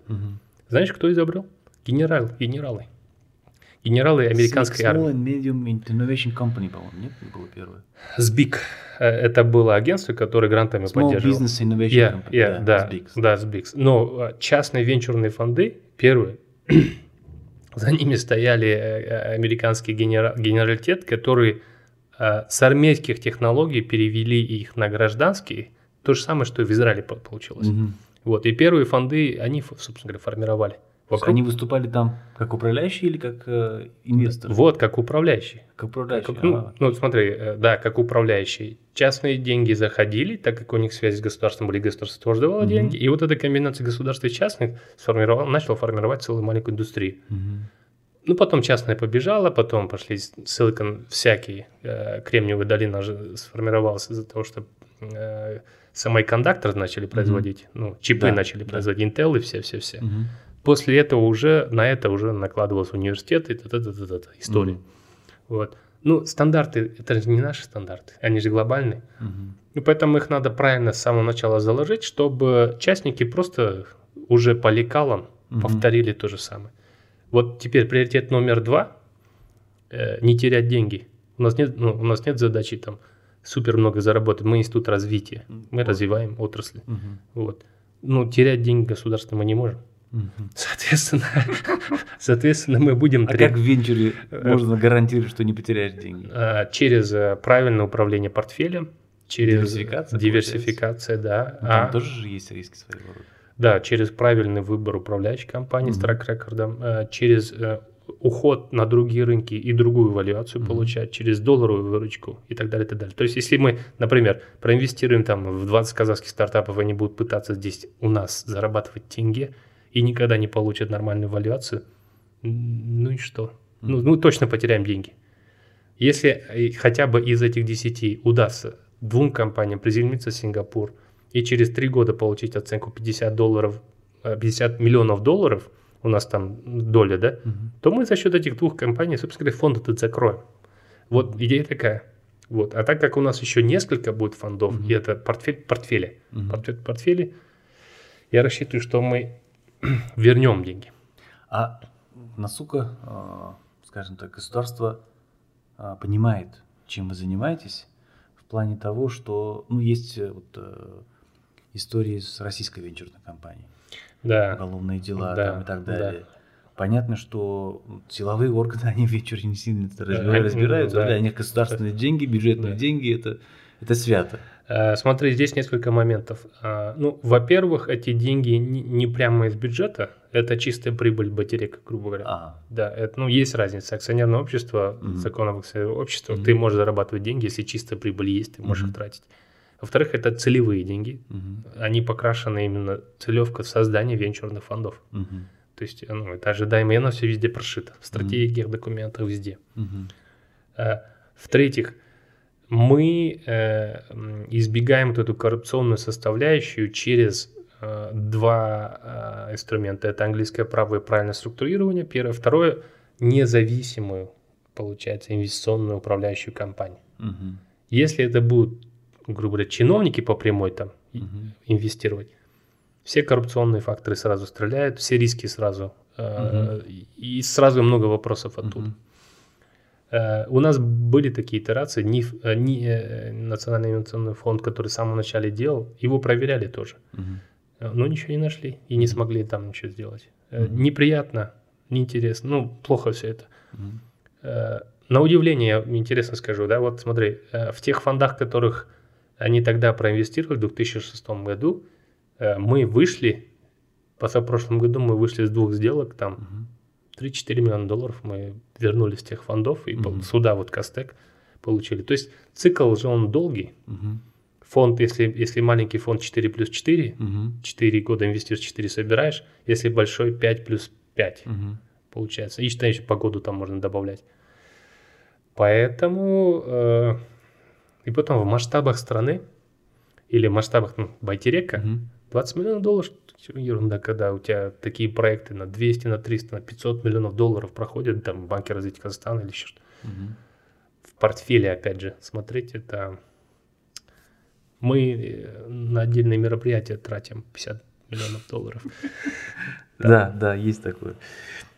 Знаешь, кто изобрел? Генерал, генералы. Генералы американской Small армии. and Medium Innovation Company, по-моему, нет? Было первое. СБИК. Э, Это было агентство, которое грантами Small поддерживало. Business Innovation Я, Company. я, да, SBICS. да, SBICS. Но частные венчурные фонды, первые, за ними стояли американский генера- генералитет, который с армейских технологий перевели их на гражданские. То же самое, что и в Израиле по- получилось. Мгм. Вот, и первые фонды, они, собственно говоря, формировали. Вокруг. Они выступали там как управляющие или как э, инвесторы? Вот, как управляющие. Как управляющие. Как- ну, ага. ну, смотри, э, да, как управляющие. Частные деньги заходили, так как у них связи с государством были, государство тоже давало Мгм. деньги. И вот эта комбинация государства и частных сформировала, начала формировать целую маленькую индустрию. Мгм. Ну, потом частная побежала, потом пошли Silicon всякие. Э, Кремниевая долина же сформировалась из-за того, что э, самокондуктор начали производить, ну, чипы Да, начали да. производить, Intel и все-все-все. Мгм. После этого уже на это уже накладывался университет и та-та-та-та-та, история. Мгм. Вот. Ну, стандарты, это же не наши стандарты, они же глобальные. Мгм. Ну, поэтому их надо правильно с самого начала заложить, чтобы частники просто уже по лекалам Мгм. повторили то же самое. Вот теперь приоритет номер два э, не терять деньги. У нас нет, ну, у нас нет задачи там супер много заработать. Мы институт развития, мы Вот. развиваем отрасли. Мгм. Вот. Ну, терять деньги государства мы не можем. Соответственно, соответственно, мы будем А треб- как в венчуре Э, можно гарантировать, что не потеряешь деньги? а, через э, правильное управление портфелем, через Диверсификация, диверсификация, да, Ну, Там а, тоже же есть риски своего рода. Да, через правильный выбор управляющей компании с Мгм. трек-рекордом, э, через э, уход на другие рынки и другую валюацию Мгм. получать, через долларовую выручку и так далее, и так далее. То есть, если мы, например, проинвестируем там в 20 казахских стартапов, они будут пытаться здесь у нас зарабатывать тенге и никогда не получат нормальную валюацию, ну и что? Ну, ну, точно потеряем деньги. Если э, хотя бы из этих 10 удастся двум компаниям приземлиться в Сингапур и через три года получить оценку 50 долларов, э, 50 миллионов долларов, у нас там доля, да, Мгм. то мы за счет этих двух компаний, собственно говоря, фонд этот закроем. Вот идея такая. Вот. А так как у нас еще несколько будет фондов, Мгм. и это портфель, портфели, Мгм. портфель, портфели, я рассчитываю, что мы вернем деньги. А насколько, а, скажем так, государство а, понимает, чем вы занимаетесь, в плане того, что, ну, есть э, вот э, истории с российской венчурной компанией, Да. уголовные дела Да, там и так да. далее. Понятно, что силовые органы, они в не сильно Да, они- разбираются, да. для них государственные деньги, бюджетные Да. деньги, это, это свято. Э, Смотри, здесь несколько моментов. А, Ну, во-первых, эти деньги не прямо из бюджета, это чистая прибыль батарейка, грубо говоря. А, Да, это, ну, есть разница. Акционерное общество, Мгм. закон об акционерном обществе, Мгм. ты можешь зарабатывать деньги, если чистая прибыль есть, ты можешь Мгм. их тратить. Во-вторых, это целевые деньги. мгм, Они покрашены именно целевка в создании венчурных фондов. мгм, То есть, ну, это ожидаемо, и оно все везде прошито. В стратегиях, документах, везде. Э, В-третьих, мы э, избегаем вот эту коррупционную составляющую через э, два э, инструмента. Это английское право и правильное структурирование. Первое. Второе, независимую, получается, инвестиционную управляющую компанию. мгм, Если это будут, грубо говоря, чиновники по прямой там мгм. инвестировать, все коррупционные факторы сразу стреляют, все риски сразу, э, и сразу много вопросов оттуда. Э, У нас были такие итерации, НИФ, э, НИ- э, Национальный инвестиционный фонд, который в самом начале делал, его проверяли тоже. Э, но ничего не нашли и не смогли там ничего сделать. Мгм. Неприятно, неинтересно, ну, плохо все это. Э, На удивление, я интересно скажу, да, вот смотри, в тех фондах, которых они тогда проинвестировали в 2006 году, э, мы вышли, в прошлом году мы вышли с двух сделок, там Мгм. 3-4 миллиона долларов мы вернули с тех фондов и Мгм. сюда вот Костек получили. То есть цикл же он долгий. Мгм. Фонд, если, если маленький фонд 4 плюс 4, Мгм. 4 года инвестируешь, 4 собираешь. Если большой 5 плюс 5 Мгм. получается. И считай, еще по году там можно добавлять. Поэтому э, и потом в масштабах страны или в масштабах ну, Байтерека Мгм. 20 миллионов долларов ерунда, когда у тебя такие проекты на 200, на 300, на 500 миллионов долларов проходят, там, в Банке развития Казахстана или еще что Мгм. В портфеле, опять же, смотреть, это мы э, на отдельные мероприятия тратим 50 миллионов долларов. Да, да, есть такое.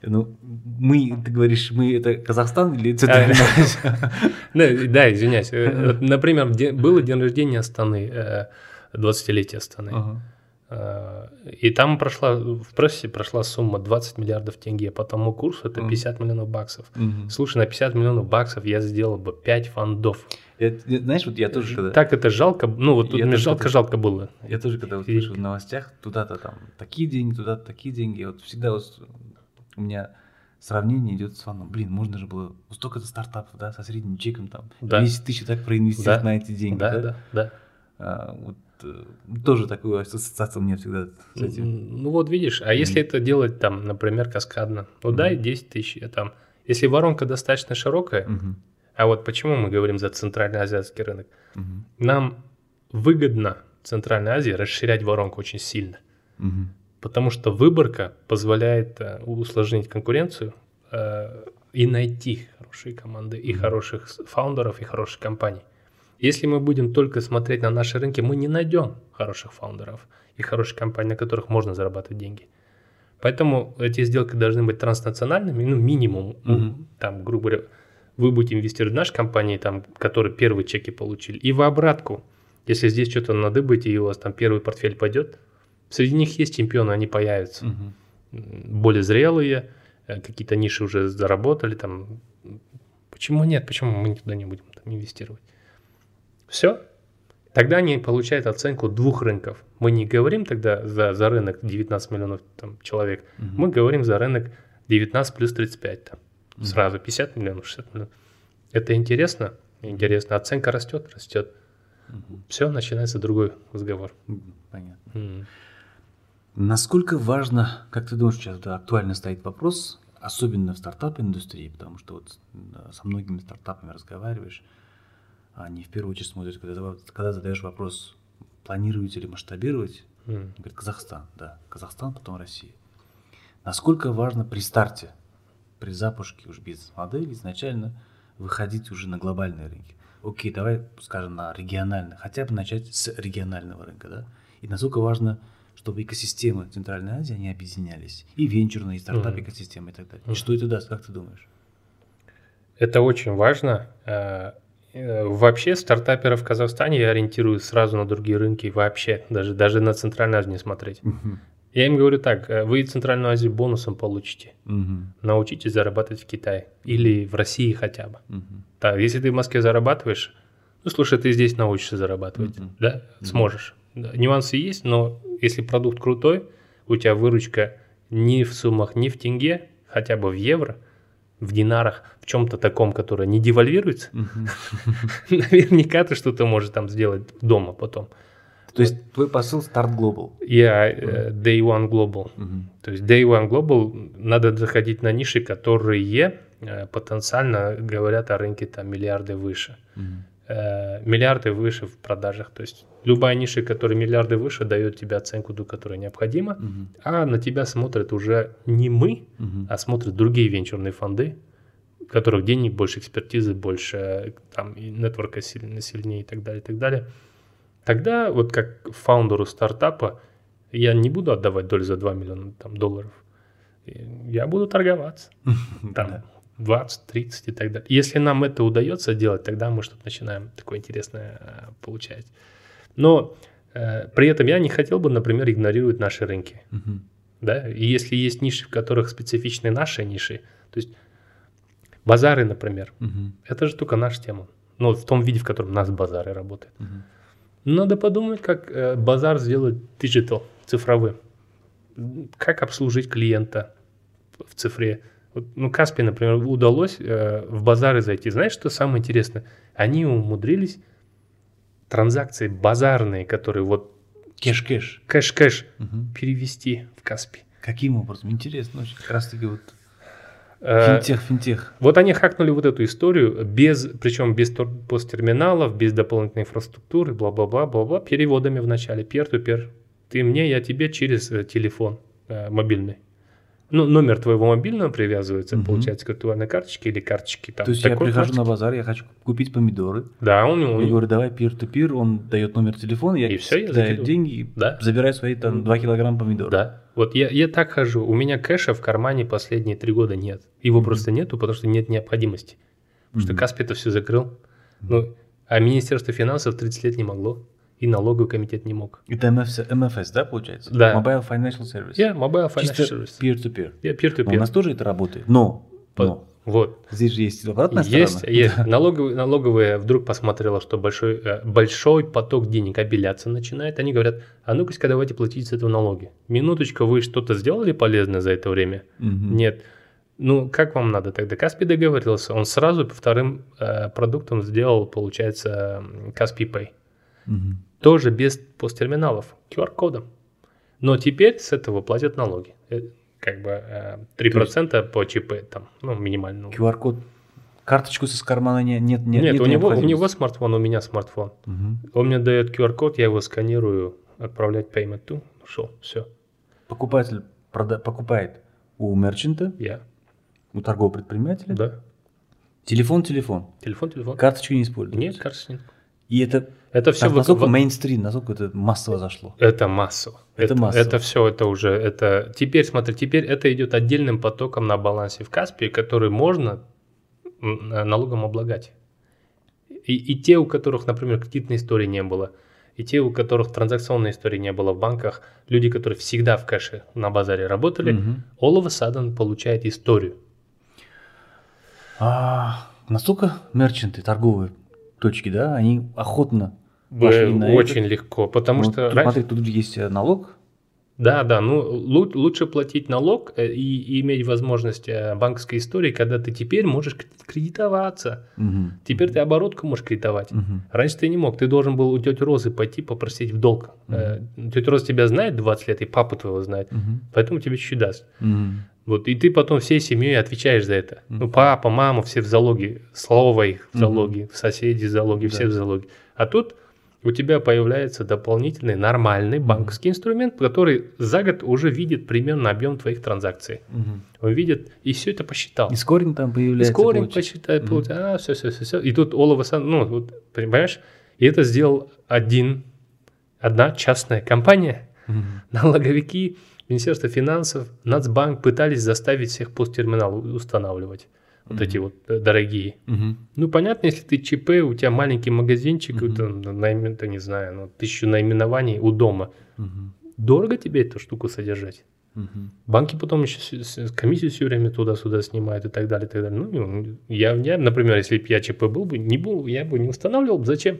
Ну, мы, ты говоришь, мы это Казахстан или Азия? Да, извиняюсь. Э, Например, было день рождения Астаны, э, 20-летие Астаны. Э, И там прошла, в прессе прошла сумма 20 миллиардов тенге, по тому курсу это Мгм. 50 миллионов баксов. Мгм. Слушай, на 50 миллионов баксов я сделал бы 5 фондов. Это, Знаешь, вот я тоже когда... Так это жалко, ну вот тут Я мне жалко-жалко было. Я тоже, когда вот слышу в новостях, туда-то там такие деньги, туда-то такие деньги, вот всегда вот у меня сравнение идет с фаном. Блин, можно же было столько-то стартапов, да, со средним чеком там, Да. 10 тысяч так проинвестировать Да. на эти деньги, Да, да? да, да. А, вот тоже такую ассоциацию меня всегда с этим. Ну вот видишь, а если это делать там, например, каскадно, ну дай 10 тысяч, а там, если воронка достаточно широкая, а вот почему мы говорим за центральноазиатский рынок, нам выгодно в Центральной Азии расширять воронку очень сильно, потому что выборка позволяет э, усложнить конкуренцию э, и найти хорошие команды, и хороших фаундеров, и хороших компаний. Если мы будем только смотреть на наши рынки, мы не найдем хороших фаундеров и хороших компаний, на которых можно зарабатывать деньги. Поэтому эти сделки должны быть транснациональными, ну, минимум, ну, Мгм. там, грубо говоря, вы будете инвестировать в наши компании, там, которые первые чеки получили, и в обратку. Если здесь что-то надыбаете, и у вас там первый портфель пойдет, среди них есть чемпионы, они появятся. Мгм. Более зрелые, э, какие-то ниши уже заработали, там. Почему нет? Почему мы туда не будем там инвестировать? Все. Тогда они получают оценку двух рынков. Мы не говорим тогда за, за рынок 19 миллионов там, человек, Мгм. мы говорим за рынок 19 плюс 35 там. Мгм. Сразу 50 миллионов, 60 миллионов. Это интересно? Интересно. Оценка растет, растет. Мгм. Все, начинается другой разговор. Понятно. М. Насколько важно, как ты думаешь, сейчас да, актуально стоит вопрос, особенно в стартап-индустрии, потому что вот да, со многими стартапами разговариваешь, они в первую очередь смотрят, когда, когда задаешь вопрос, планируете ли масштабировать, М. он говорит, Казахстан, да, Казахстан, потом Россия. Насколько важно при старте, при запуске уж бизнес-модели изначально выходить уже на глобальные рынки? Окей, давай скажем на региональный, хотя бы начать с регионального рынка, да? И насколько важно, чтобы экосистемы Центральной Азии, они объединялись, и венчурные, и стартап-экосистемы и так далее. И Мгм. что это даст, как ты думаешь? Это очень важно. Э, Вообще стартаперов в Казахстане я ориентирую сразу на другие рынки вообще, даже, даже на Центральную Азию не смотреть. Я им говорю так, э, вы Центральную Азию бонусом получите. Мгм. Научитесь зарабатывать в Китае или в России хотя бы. Мгм. Так, если ты в Москве зарабатываешь, ну слушай, ты здесь научишься зарабатывать, Мгм. да, сможешь. Да, Нюансы есть, но если продукт крутой, у тебя выручка не в суммах, не в тенге, хотя бы в евро, в динарах, в чем-то таком, которое не девальвируется, наверняка ты что-то можешь там сделать дома потом. То есть твой посыл старт глобал. Я э, Day One Global. То есть Day One Global надо заходить на ниши, которые э, потенциально говорят о рынке там миллиарды выше. Э, миллиарды выше в продажах. То есть любая ниша, которая миллиарды выше, дает тебе оценку, ту, которая необходима. Мгм. А на тебя смотрят уже не мы, Мгм. а смотрят другие венчурные фонды, у которых денег больше, экспертизы больше, там и нетворка сильно, сильнее и так далее, и так далее. Тогда вот как фаундеру стартапа я не буду отдавать долю за 2 миллиона там, долларов. Я буду торговаться. Там. 20, 30 и так далее. Если нам это удается делать, тогда мы что-то начинаем такое интересное э, получать. Но э, при этом я не хотел бы, например, игнорировать наши рынки. Мгм. Да? И если есть ниши, в которых специфичны наши ниши, то есть базары, например, Мгм. это же только наша тема. Ну, в том виде, в котором у нас базары работают. Мгм. Надо подумать, как э, базар сделать digital, цифровым. Как обслужить клиента в цифре. Вот, ну, Kaspi, например, удалось э, в базары зайти. Знаешь, что самое интересное? Они умудрились транзакции базарные, которые вот Кэш-кэш. кэш-кэш Мгм. перевести в Kaspi. Каким образом? Интересно очень. Как раз таки вот Э, финтех, финтех. Вот они хакнули вот эту историю, без, причем без посттерминалов, без дополнительной инфраструктуры, бла-бла-бла, бла-бла, переводами в начале, peer-to-peer. Ты мне, я тебе через э, телефон э, мобильный. Ну, номер твоего мобильного привязывается, Мгм. получается, к виртуальной карточке или карточке там. То есть я прихожу карточки. на базар, я хочу купить помидоры. Да, он, он- Я говорю, давай пир-то-пир, он дает номер телефона, я И всё, я закидываю. деньги, Да. забираю свои там 2 килограмма помидоров. Да. Вот я, я так хожу. У меня кэша в кармане последние три года нет. Его просто нету, потому что нет необходимости. Потому что Мгм. Каспи это все закрыл. Ну, а Министерство финансов 30 лет не могло. И налоговый комитет не мог. Это MFS, MFS, да, получается? Да. Mobile Financial Service. Я mobile financial Чисто service. peer-to-peer. Я Но у peer-to-peer. нас тоже это работает. Но, По- но Вот. здесь же есть обратная Есть, сторона. есть. Налоговая, налоговая вдруг посмотрела, что большой, э, большой поток денег обеляться начинает. Они говорят, а ну-ка, давайте платить с этого налоги. Минуточку, вы что-то сделали полезное за это время? Мгм. Нет. Ну, как вам надо тогда? Каспи договорился. Он сразу по вторым э, продуктам сделал, получается, Каспи Pay. Мгм. Тоже без посттерминалов, QR-кодом. Но теперь с этого платят налоги. Э, Как бы э, 3% по ЧП, там, ну, минимально. QR-код. Карточку со кармана не- нет, нет, Нет, нет у, него, у него смартфон, у меня смартфон. Мгм. Он мне дает QR-код, я его сканирую, отправлять payment to, ушел, все. Покупатель прода- покупает у мерчанта, Я, у торгового предпринимателя. да. Телефон, телефон. Телефон, телефон. Карточки не используют. Нет, карточки нет. И это Это все так, насколько мейнстрим, насколько это массово зашло. Это массово. Это это, массово. это все, это уже, это... Теперь, смотри, теперь это идет отдельным потоком на балансе в Каспии, который можно налогом облагать. И, и те, у которых, например, кредитной истории не было, и те, у которых транзакционной истории не было в банках, люди, которые всегда в кэше на базаре работали, угу. all of a sudden получает историю. А, настолько мерчанты, торговые точки, да, они охотно пошли на Очень это. легко, потому ну, что... Тут, раньше... Смотри, тут есть налог, да, да, ну лучше платить налог э, и, и иметь возможность э, банковской истории, когда ты теперь можешь кредитоваться. Угу. Теперь ты оборотку можешь кредитовать. Угу. Раньше ты не мог, ты должен был у тети Розы пойти попросить в долг. Угу. Тетя Роза тебя знает 20 лет, и папа твоего знает, угу. поэтому тебе чуть-чуть даст. Угу. Вот, и ты потом всей семьей отвечаешь за это. Mm. Ну, папа, мама, все в залоге, слово их в залоге, mm-hmm. соседи в залоге, да. все в залоге. А тут у тебя появляется дополнительный нормальный банковский инструмент, который за год уже видит примерно объем твоих транзакций. Угу. Он видит, и все это посчитал. И скоринг там появляется. И скоринг посчитает, угу. а, все, все, все, все. И тут all of a sudden, ну, вот, понимаешь, и это сделал один, одна частная компания. Угу. Налоговики, Министерство финансов, Нацбанк пытались заставить всех посттерминал устанавливать вот эти вот э, дорогие. Угу. Ну, понятно, если ты ЧП, у тебя маленький магазинчик, это, это, не знаю, ну, тысячу наименований у дома. Угу. Дорого тебе эту штуку содержать? Угу. Банки потом еще комиссию все время туда-сюда снимают и так далее, и так далее. Ну, я, я, например, если бы я ЧП был бы, не был, я бы не устанавливал. Зачем?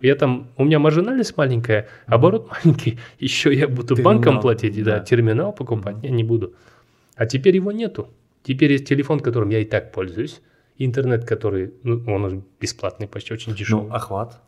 Я там, у меня маржинальность маленькая, оборот маленький, еще я буду терминал, банком платить, да, да терминал покупать, угу. я не буду. А теперь его нету. Теперь есть телефон, которым я и так пользуюсь, интернет, который, ну, он уже бесплатный, почти очень дешевый. Ну, охват,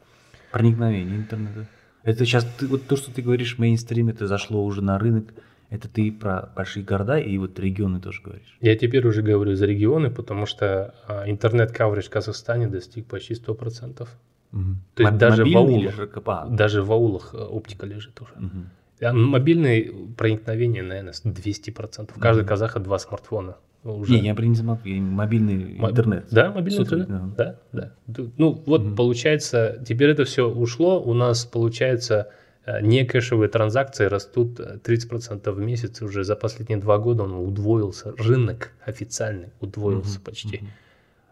проникновение интернета. Это сейчас, ты, вот то, что ты говоришь, мейнстрим, это зашло уже на рынок, это ты про большие города и вот регионы тоже говоришь? Я теперь уже говорю за регионы, потому что а, интернет-каверидж в Казахстане достиг почти 100%. Угу. То есть даже в, аулах, а. даже в аулах э, оптика лежит уже. Угу. Мобильное проникновение, наверное, 200%. Каждый угу. казаха два смартфона уже. Не, я про не мобильный интернет. Да, мобильный Супер, интернет. Да, да. Ну вот угу. получается, теперь это все ушло, у нас получается э, не кэшевые транзакции растут 30% э, в месяц уже за последние два года он удвоился, рынок официальный удвоился угу, почти. Угу.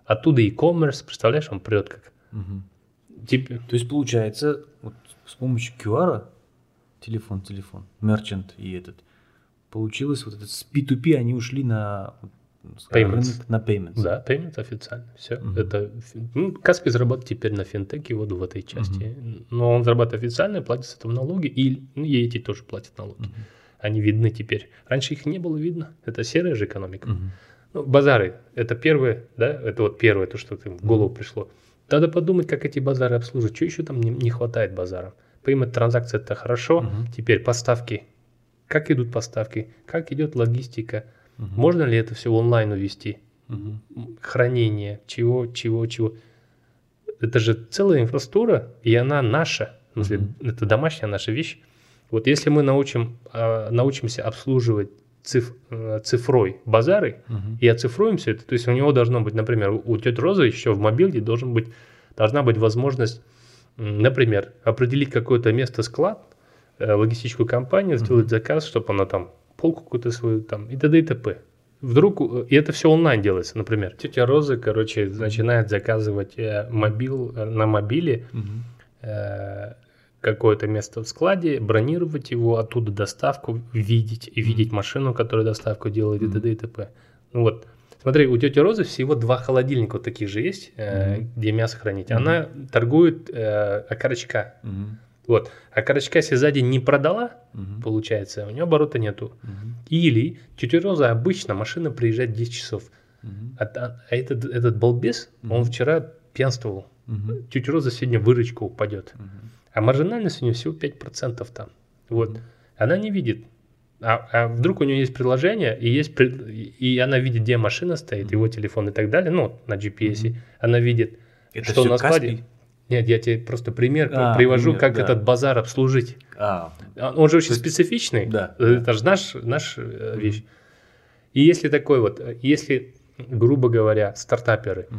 Оттуда e-commerce, представляешь, он прет как. Угу. Тип... То есть получается вот с помощью QR телефон, телефон, мерчант и этот получилось вот этот с P2P они ушли на Payments. на payments. Да, payments официально. Все. Uh-huh. Это, ну, Каспий зарабатывает теперь на финтеке вот в этой части. Uh-huh. Но он зарабатывает официально, платит с этого налоги, и, ну, и эти тоже платят налоги. Uh-huh. Они видны теперь. Раньше их не было видно. Это серая же экономика. Uh-huh. Ну, базары, это первое, да, это вот первое, то, что в голову uh-huh. пришло. Надо подумать, как эти базары обслуживать. Что еще там не, не хватает базаров? Payment транзакции это хорошо. Uh-huh. Теперь поставки. Как идут поставки? Как идет логистика? Угу. Можно ли это все онлайн увести? Угу. Хранение, чего, чего, чего. Это же целая инфраструктура, и она наша. Смысле, угу. Это домашняя наша вещь. Вот если мы научим, э, научимся обслуживать циф, э, цифрой базары угу. и оцифруем все это, то есть у него должно быть, например, у тети Розы еще в мобиле должен быть, должна быть возможность, например, определить какое-то место склад, э, логистическую компанию, сделать заказ, чтобы она там полку какую-то свою там и т.д. и т.п. Вдруг, э, и это все онлайн делается, например. Тетя Роза, короче, начинает заказывать э, мобил, э, на мобиле угу. э, какое-то место в складе, бронировать его, оттуда доставку видеть, и видеть машину, которая доставку делает, и т.д. и т.п. Ну вот, Смотри, у тети Розы всего два холодильника вот таких же есть, э, mm-hmm. где мясо хранить. Mm-hmm. Она торгует э, окорочка. Mm-hmm. Вот. А корочка если сзади не продала, угу. получается, у нее оборота нету. Угу. Или тетя Роза обычно машина приезжает 10 часов. Угу. А, а, а этот, этот балбес, угу. он вчера пьянствовал. Угу. Тетя Роза сегодня выручка упадет. Угу. А маржинальность у нее всего 5% там. Вот. Угу. Она не видит. А, а вдруг у нее есть приложение, и, есть, и она видит, где машина стоит, его телефон и так далее, ну, на GPS. Угу. Она видит, Это что на складе. Каспий? Нет, я тебе просто пример а, привожу, пример, как да. этот базар обслужить. А. Он же очень есть, специфичный. Да, Это же наш, наш mm вещь. И если такой вот, если, грубо говоря, стартаперы угу.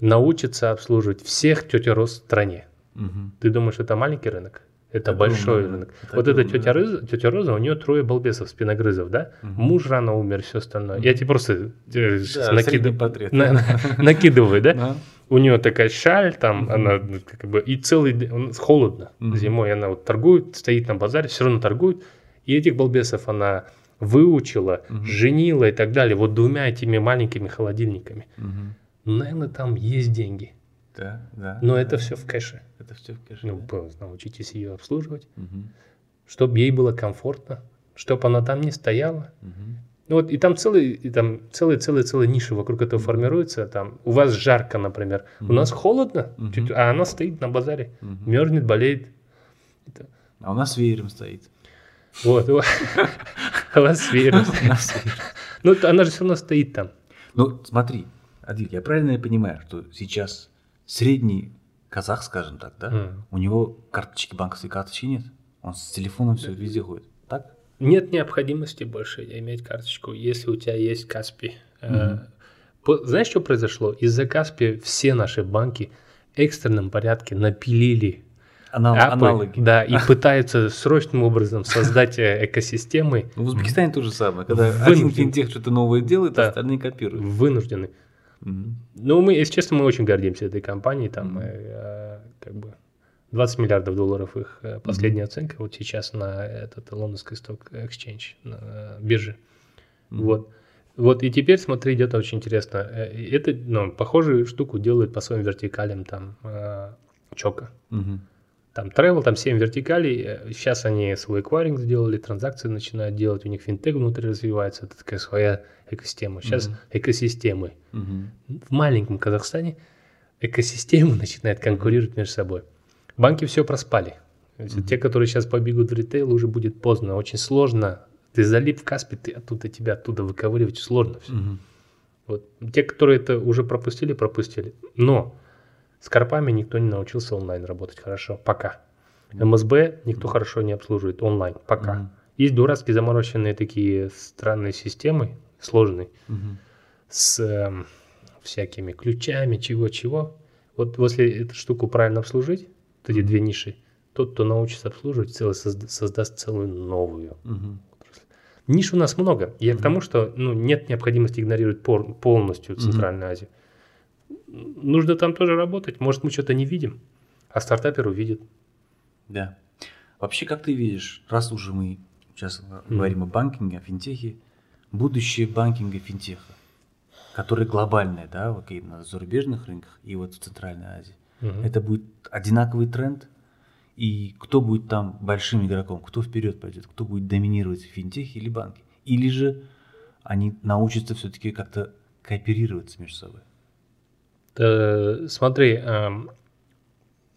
научатся обслуживать всех тетя Рос в стране, угу. ты думаешь, это маленький рынок? Это, Это большой рынок. рынок. Это вот эта тетя. Роза, тетя Роза, у нее трое балбесов, спиногрызов, да? Мгм. Муж рано умер, все остальное. Я тебе просто э, Да, средний портрет. на- на- накидываю, да? Да. У нее такая шаль, там Мгм. она ну, как бы и целый день, он- холодно Мгм. зимой, она вот торгует, стоит на базаре, все равно торгует. И этих балбесов она выучила, Мгм. женила и так далее, вот двумя этими маленькими холодильниками. Мгм. Наверное, там есть деньги, Да, да. но да. это все в кэше. Это все в кэше. Ну, да. научитесь ее обслуживать, Мгм. чтобы ей было комфортно, чтобы она там не стояла. Мгм. Ну вот и там целый, и там целые, целые, целые ниши вокруг этого формируются. Там у вас жарко, например, у Мгм. нас холодно, Мгм. чуть- а она стоит на базаре, Мгм. мерзнет, болеет. Это- А у нас веером стоит. Вот, у у вас. У нас веером. Ну она же все равно стоит там. Ну, смотри, Адиль, я правильно понимаю, что сейчас средний казах, скажем так, да, Мгм. у него карточки, банковской карточки нет. Он с телефоном все везде ходит. Так? Нет необходимости больше иметь карточку, если у тебя есть Каспи. По- Знаешь, что произошло? Из-за Каспи все наши банки в экстренном порядке напилили Анал- апы, аналоги. да, и пытаются срочным образом создать э, экосистемы Ну, в Узбекистане то же самое. Когда один финтех что-то новое делает, остальные копируют. вынуждены. Ну, мы, если честно, мы очень гордимся этой компанией. Там, Мгм. э, как бы 20 миллиардов долларов их э, последняя оценка вот сейчас на этот лондонский сток exchange, на э, бирже. Вот. Вот и теперь, смотри, идет очень интересно. Э, Это, ну, похожую штуку делают по своим вертикалям там э, Чока. Мгм. Там travel, там 7 вертикалей. Сейчас они свой эквайринг сделали, транзакции начинают делать, у них финтех внутри развивается. Это такая своя экосистема. Сейчас Мгм. экосистемы. Мгм. В маленьком Казахстане экосистемы начинают конкурировать между собой. Банки все проспали. Мгм. Те, которые сейчас побегут в ритейл, уже будет поздно. Очень сложно. Ты залип в Каспи, ты оттуда тебя оттуда выковыривать сложно все. Мгм. Вот. Те, которые это уже пропустили, пропустили. Но с карпами никто не научился онлайн работать хорошо. Пока. МСБ никто хорошо не обслуживает онлайн. Пока. Есть дурацкие замороченные такие странные системы, сложные, с эм, всякими ключами, чего-чего. Вот если эту штуку правильно обслужить, вот эти две ниши, тот, кто научится обслуживать, целый созда- создаст целую новую. Мгм. Ниш у нас много. Я к Мгм. тому, что ну, нет необходимости игнорировать пор- полностью. Центральную Азию. Нужно там тоже работать. Может, мы что-то не видим, а стартапер увидит. Да. Вообще, как ты видишь, раз уже мы сейчас говорим о банкинге, о финтехе, будущее банкинга финтеха, который глобальное, да, и на зарубежных рынках и вот в Центральной Азии, Мгм. это будет одинаковый тренд, и кто будет там большим игроком, кто вперед пойдет, кто будет доминировать в финтехе или банке, или же они научатся все-таки как-то кооперироваться между собой. Э, Смотри, эм,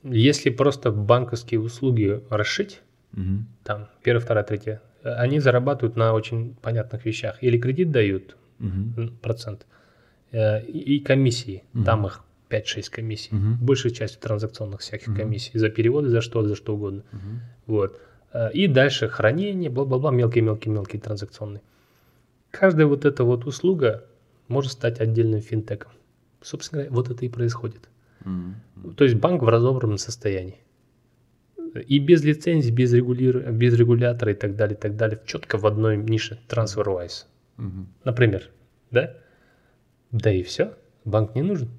если просто банковские услуги расшить, Мгм. там первая, вторая, третья, э, они зарабатывают на очень понятных вещах. Или кредит дают, м, процент, э, и комиссии, Мгм. там их 5-6 комиссий. Мгм. Большая часть транзакционных всяких Мгм. комиссий. За переводы, за что, за что угодно. Мгм. Вот. Э, И дальше хранение, бла-бла-бла, мелкие-мелкие-мелкие транзакционные. Каждая вот эта вот услуга может стать отдельным финтеком. Собственно говоря, вот это и происходит. Мгм. То есть банк в разобранном состоянии. И без лицензий, без, регули- без регулятора и так далее, и так далее, четко в одной нише, TransferWise. Мгм. Например, да? Да и все, банк не нужен.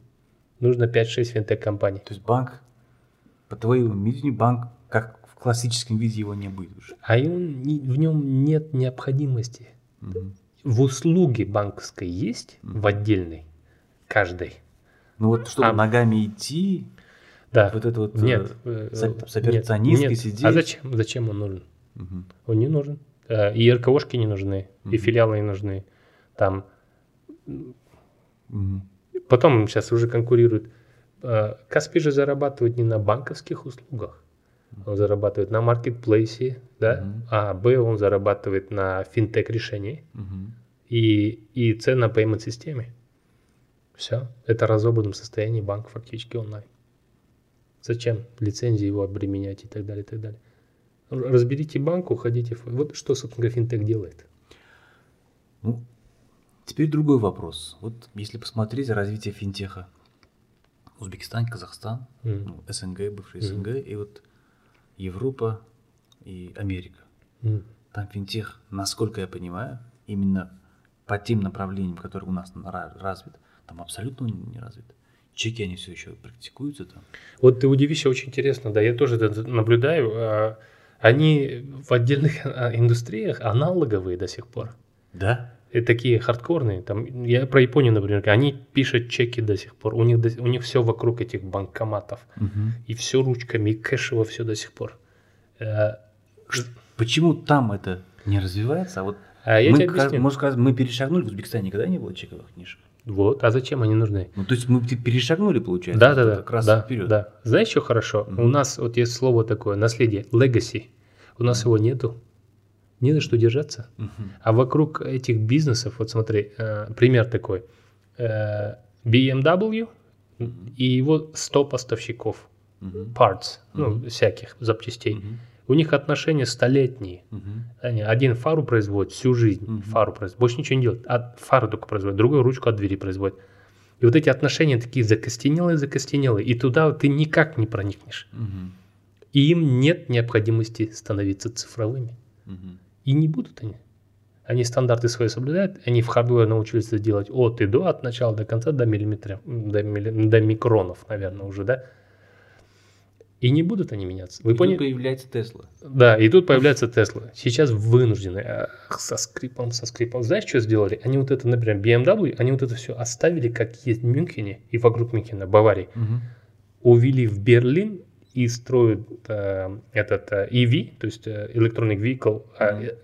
Нужно 5-6 финтех-компаний. То есть банк, по твоему видению, банк, как в классическом виде его не будет уже. А он в нем нет необходимости. Мгм. В услуге банковской есть, в отдельной, каждой. Ну вот, чтобы А. ногами идти, Да. вот это вот... Нет. э, э, с операционисткой нет, нет. сидеть. А зачем? Зачем он нужен? Мгм. Он не нужен. Э, И РКОшки не нужны, и Мгм. филиалы не нужны. Там Мгм. Потом сейчас уже конкурируют. Каспи же зарабатывает не на банковских услугах. Он зарабатывает на маркетплейсе, да, Мгм. а Б он зарабатывает на финтех решении Мгм. и, и С на payment системе. Все. Это разобранном состоянии банк фактически онлайн. Зачем лицензии его обременять и так далее, и так далее. Разберите банк, уходите. Вот что, собственно говоря, финтех делает. Ну, теперь другой вопрос. Вот если посмотреть развитие финтеха, Узбекистан, Казахстан, ну, СНГ, бывший Мгм. СНГ, и вот Европа и Америка. М. Там финтех, насколько я понимаю, именно по тем направлениям, которые у нас на- развит, там абсолютно не развит. Чеки, они все еще практикуются там. Вот ты удивишься, очень интересно, да, я тоже это наблюдаю. а, Они в отдельных а, индустриях аналоговые до сих пор. Да? И такие хардкорные. Там, я про Японию, например, они пишут чеки до сих пор. У них, до- у них все вокруг этих банкоматов. И все ручками, и кэшево все до сих пор. Э, Почему там это не развивается? А вот А я мы, тебе ка- объясню. можно сказать, мы перешагнули, в Узбекистане никогда не было чековых книжек. Вот, а зачем они нужны? Ну, то есть мы перешагнули, получается, Да, да, да, как раз да, вперед. да. Знаешь, что хорошо? Мгм. У нас вот есть слово такое, наследие, legacy. У нас его нету. Не на что держаться. Мгм. А вокруг этих бизнесов, вот смотри, э, пример такой. Э, BMW и его 100 поставщиков Мгм. parts, ну, Мгм. всяких запчастей. Мгм. У них отношения столетние. Мгм. Они один фару производит всю жизнь, Мгм. фару производит, больше ничего не делает, а фару только производит, другую ручку от двери производит. И вот эти отношения такие закостенелые, закостенелые, и туда ты никак не проникнешь. Мгм. И им нет необходимости становиться цифровыми. Мгм. И не будут они. Они стандарты свои соблюдают, они в hardware научились это делать от и до, от начала до конца, до миллиметров, до, милли- до микронов, наверное, уже, да? И не будут они меняться. Вы И тут поняли? появляется Тесла. Да, и тут появляется Тесла. Сейчас вынуждены, ах, со скрипом, со скрипом. Знаешь, что сделали? Они вот это, например, BMW, они вот это все оставили, как есть в Мюнхене и вокруг Мюнхена, Баварии. Мгм. Увели в Берлин и строят э, этот э, EV, то есть э, Electronic Vehicle, а, Мгм. э,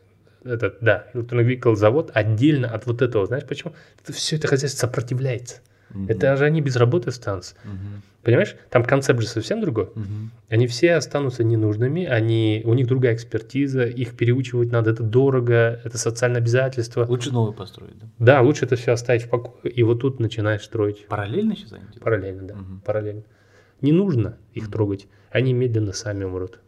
этот, да, Electronic Vehicle завод отдельно от вот этого. Знаешь почему? Это все это хозяйство сопротивляется. Мгм. Это же они без работы останутся. Мгм. Понимаешь? Там концепт же совсем другой. Мгм. Они все останутся ненужными, они, у них другая экспертиза, их переучивать надо, это дорого, это социальное обязательство. Лучше новый построить, да? Да, лучше это все оставить в покое, и вот тут начинаешь строить Параллельно сейчас они делают? параллельно, да, Мгм. параллельно. Не нужно их Мгм. трогать, они медленно сами умрут.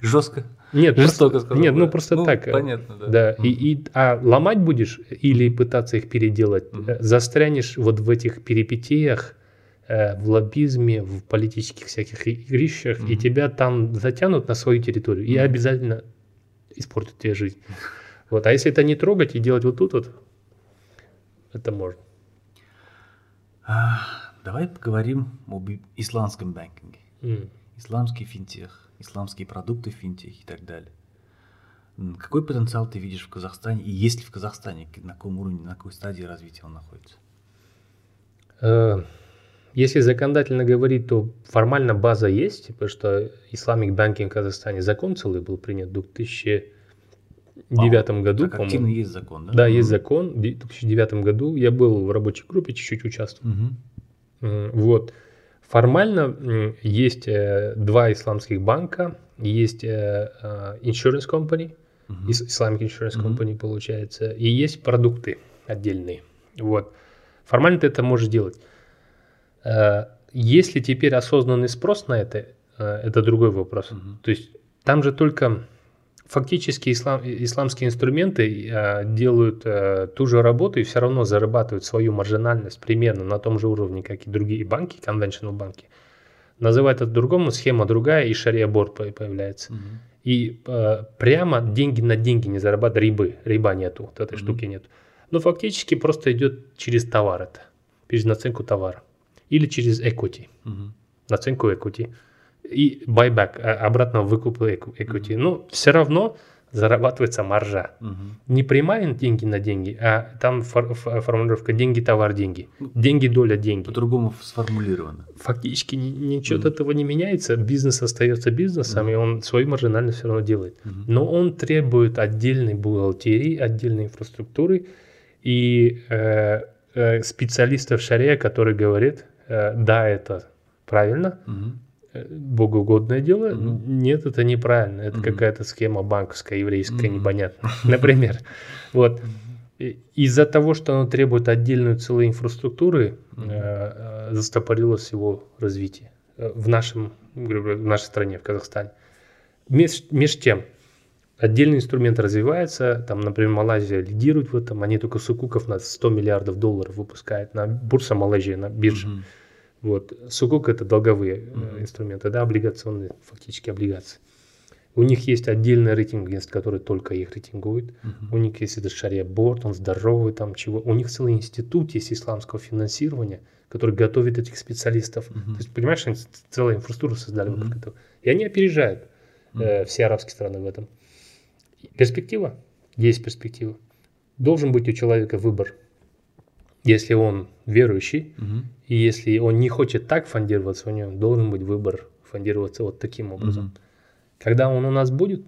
Жестко. Нет, Жестоко просто, сказал. нет, ну просто так. э, Понятно, да. Да, Мгм. и, и, а ломать будешь или пытаться их переделать, э, застрянешь вот в этих перипетиях, э, в лоббизме, в политических всяких и- игрищах, и Мгм. тебя там затянут на свою территорию и обязательно испортят тебе жизнь. Вот, а если это не трогать и делать вот тут вот, это можно. А, Давай поговорим об и- исламском банкинге. М. Исламский финтех, исламские продукты в финтехе и так далее. Какой потенциал ты видишь в Казахстане? И есть ли в Казахстане, на каком уровне, на какой стадии развития он находится? Э, Если законодательно говорить, то формально база есть, потому что Islamic Banking в Казахстане закон целый был принят в 2009 году, Так активно есть закон, да? Да, есть закон. В 2009 году я был в рабочей группе, чуть-чуть участвовал. М, Вот. Формально есть э, два исламских банка, есть э, э, insurance company. Ис- Islamic Insurance. Company получается, и есть продукты отдельные. Вот. Формально ты это можешь делать. Если теперь осознанный спрос на это, это другой вопрос. Мгм. То есть там же только фактически ислам, исламские инструменты э, делают э, ту же работу и все равно зарабатывают свою маржинальность примерно на том же уровне, как и другие банки, conventional банки. Называют это другому, схема другая, и шария-борд по- появляется. Мгм. И э, прямо деньги на деньги не зарабатывать, рибы, риба нету, вот этой Мгм. штуки нет. Но фактически просто идет через товар это, через наценку товара. Или через equity, Мгм. наценку equity. И buyback, а, обратно выкуп equ- equity. Но все равно зарабатывается маржа. Мгм. Не прямая деньги на деньги, а там фор- формулировка деньги, товар, деньги. Деньги, доля, деньги. По-другому сформулировано. Фактически ни- ничего от Мгм. этого не меняется. Бизнес остается бизнесом, Мгм. и он свою маржинальность все равно делает. Мгм. Но он требует отдельной бухгалтерии, отдельной инфраструктуры и э, э, специалистов шария, который говорит, э, да, это правильно, Мгм. Э, богоугодное дело, Мгм. нет, это неправильно, это Мгм. какая-то схема банковская, еврейская, Мгм. непонятная, например. Вот. Из-за того, что оно требует отдельную целой инфраструктуры, Мгм. э, застопорилось его развитие э, в нашем, в нашей стране, в Казахстане. Меж, меж тем, отдельный инструмент развивается, там, например, Малайзия лидирует в этом, они только сукуков на 100 миллиардов долларов выпускают на бурса Малайзии, на бирже. Мгм. Вот. Сукук – это долговые mm-hmm. инструменты, да, облигационные, фактически облигации. У них есть отдельный рейтинг агентств, который только их рейтингует. Uh-huh. У них есть этот шария борт, он здоровый, там чего. У них целый институт есть исламского финансирования, который готовит этих специалистов. Uh-huh. То есть, понимаешь, они целую инфраструктуру создали uh-huh. вокруг этого. И они опережают uh-huh. э, все арабские страны в этом. Перспектива? Есть перспектива. Должен быть у человека выбор. Если он верующий, uh-huh. и если он не хочет так фондироваться, у него должен быть выбор фондироваться вот таким образом. Uh-huh. Когда он у нас будет?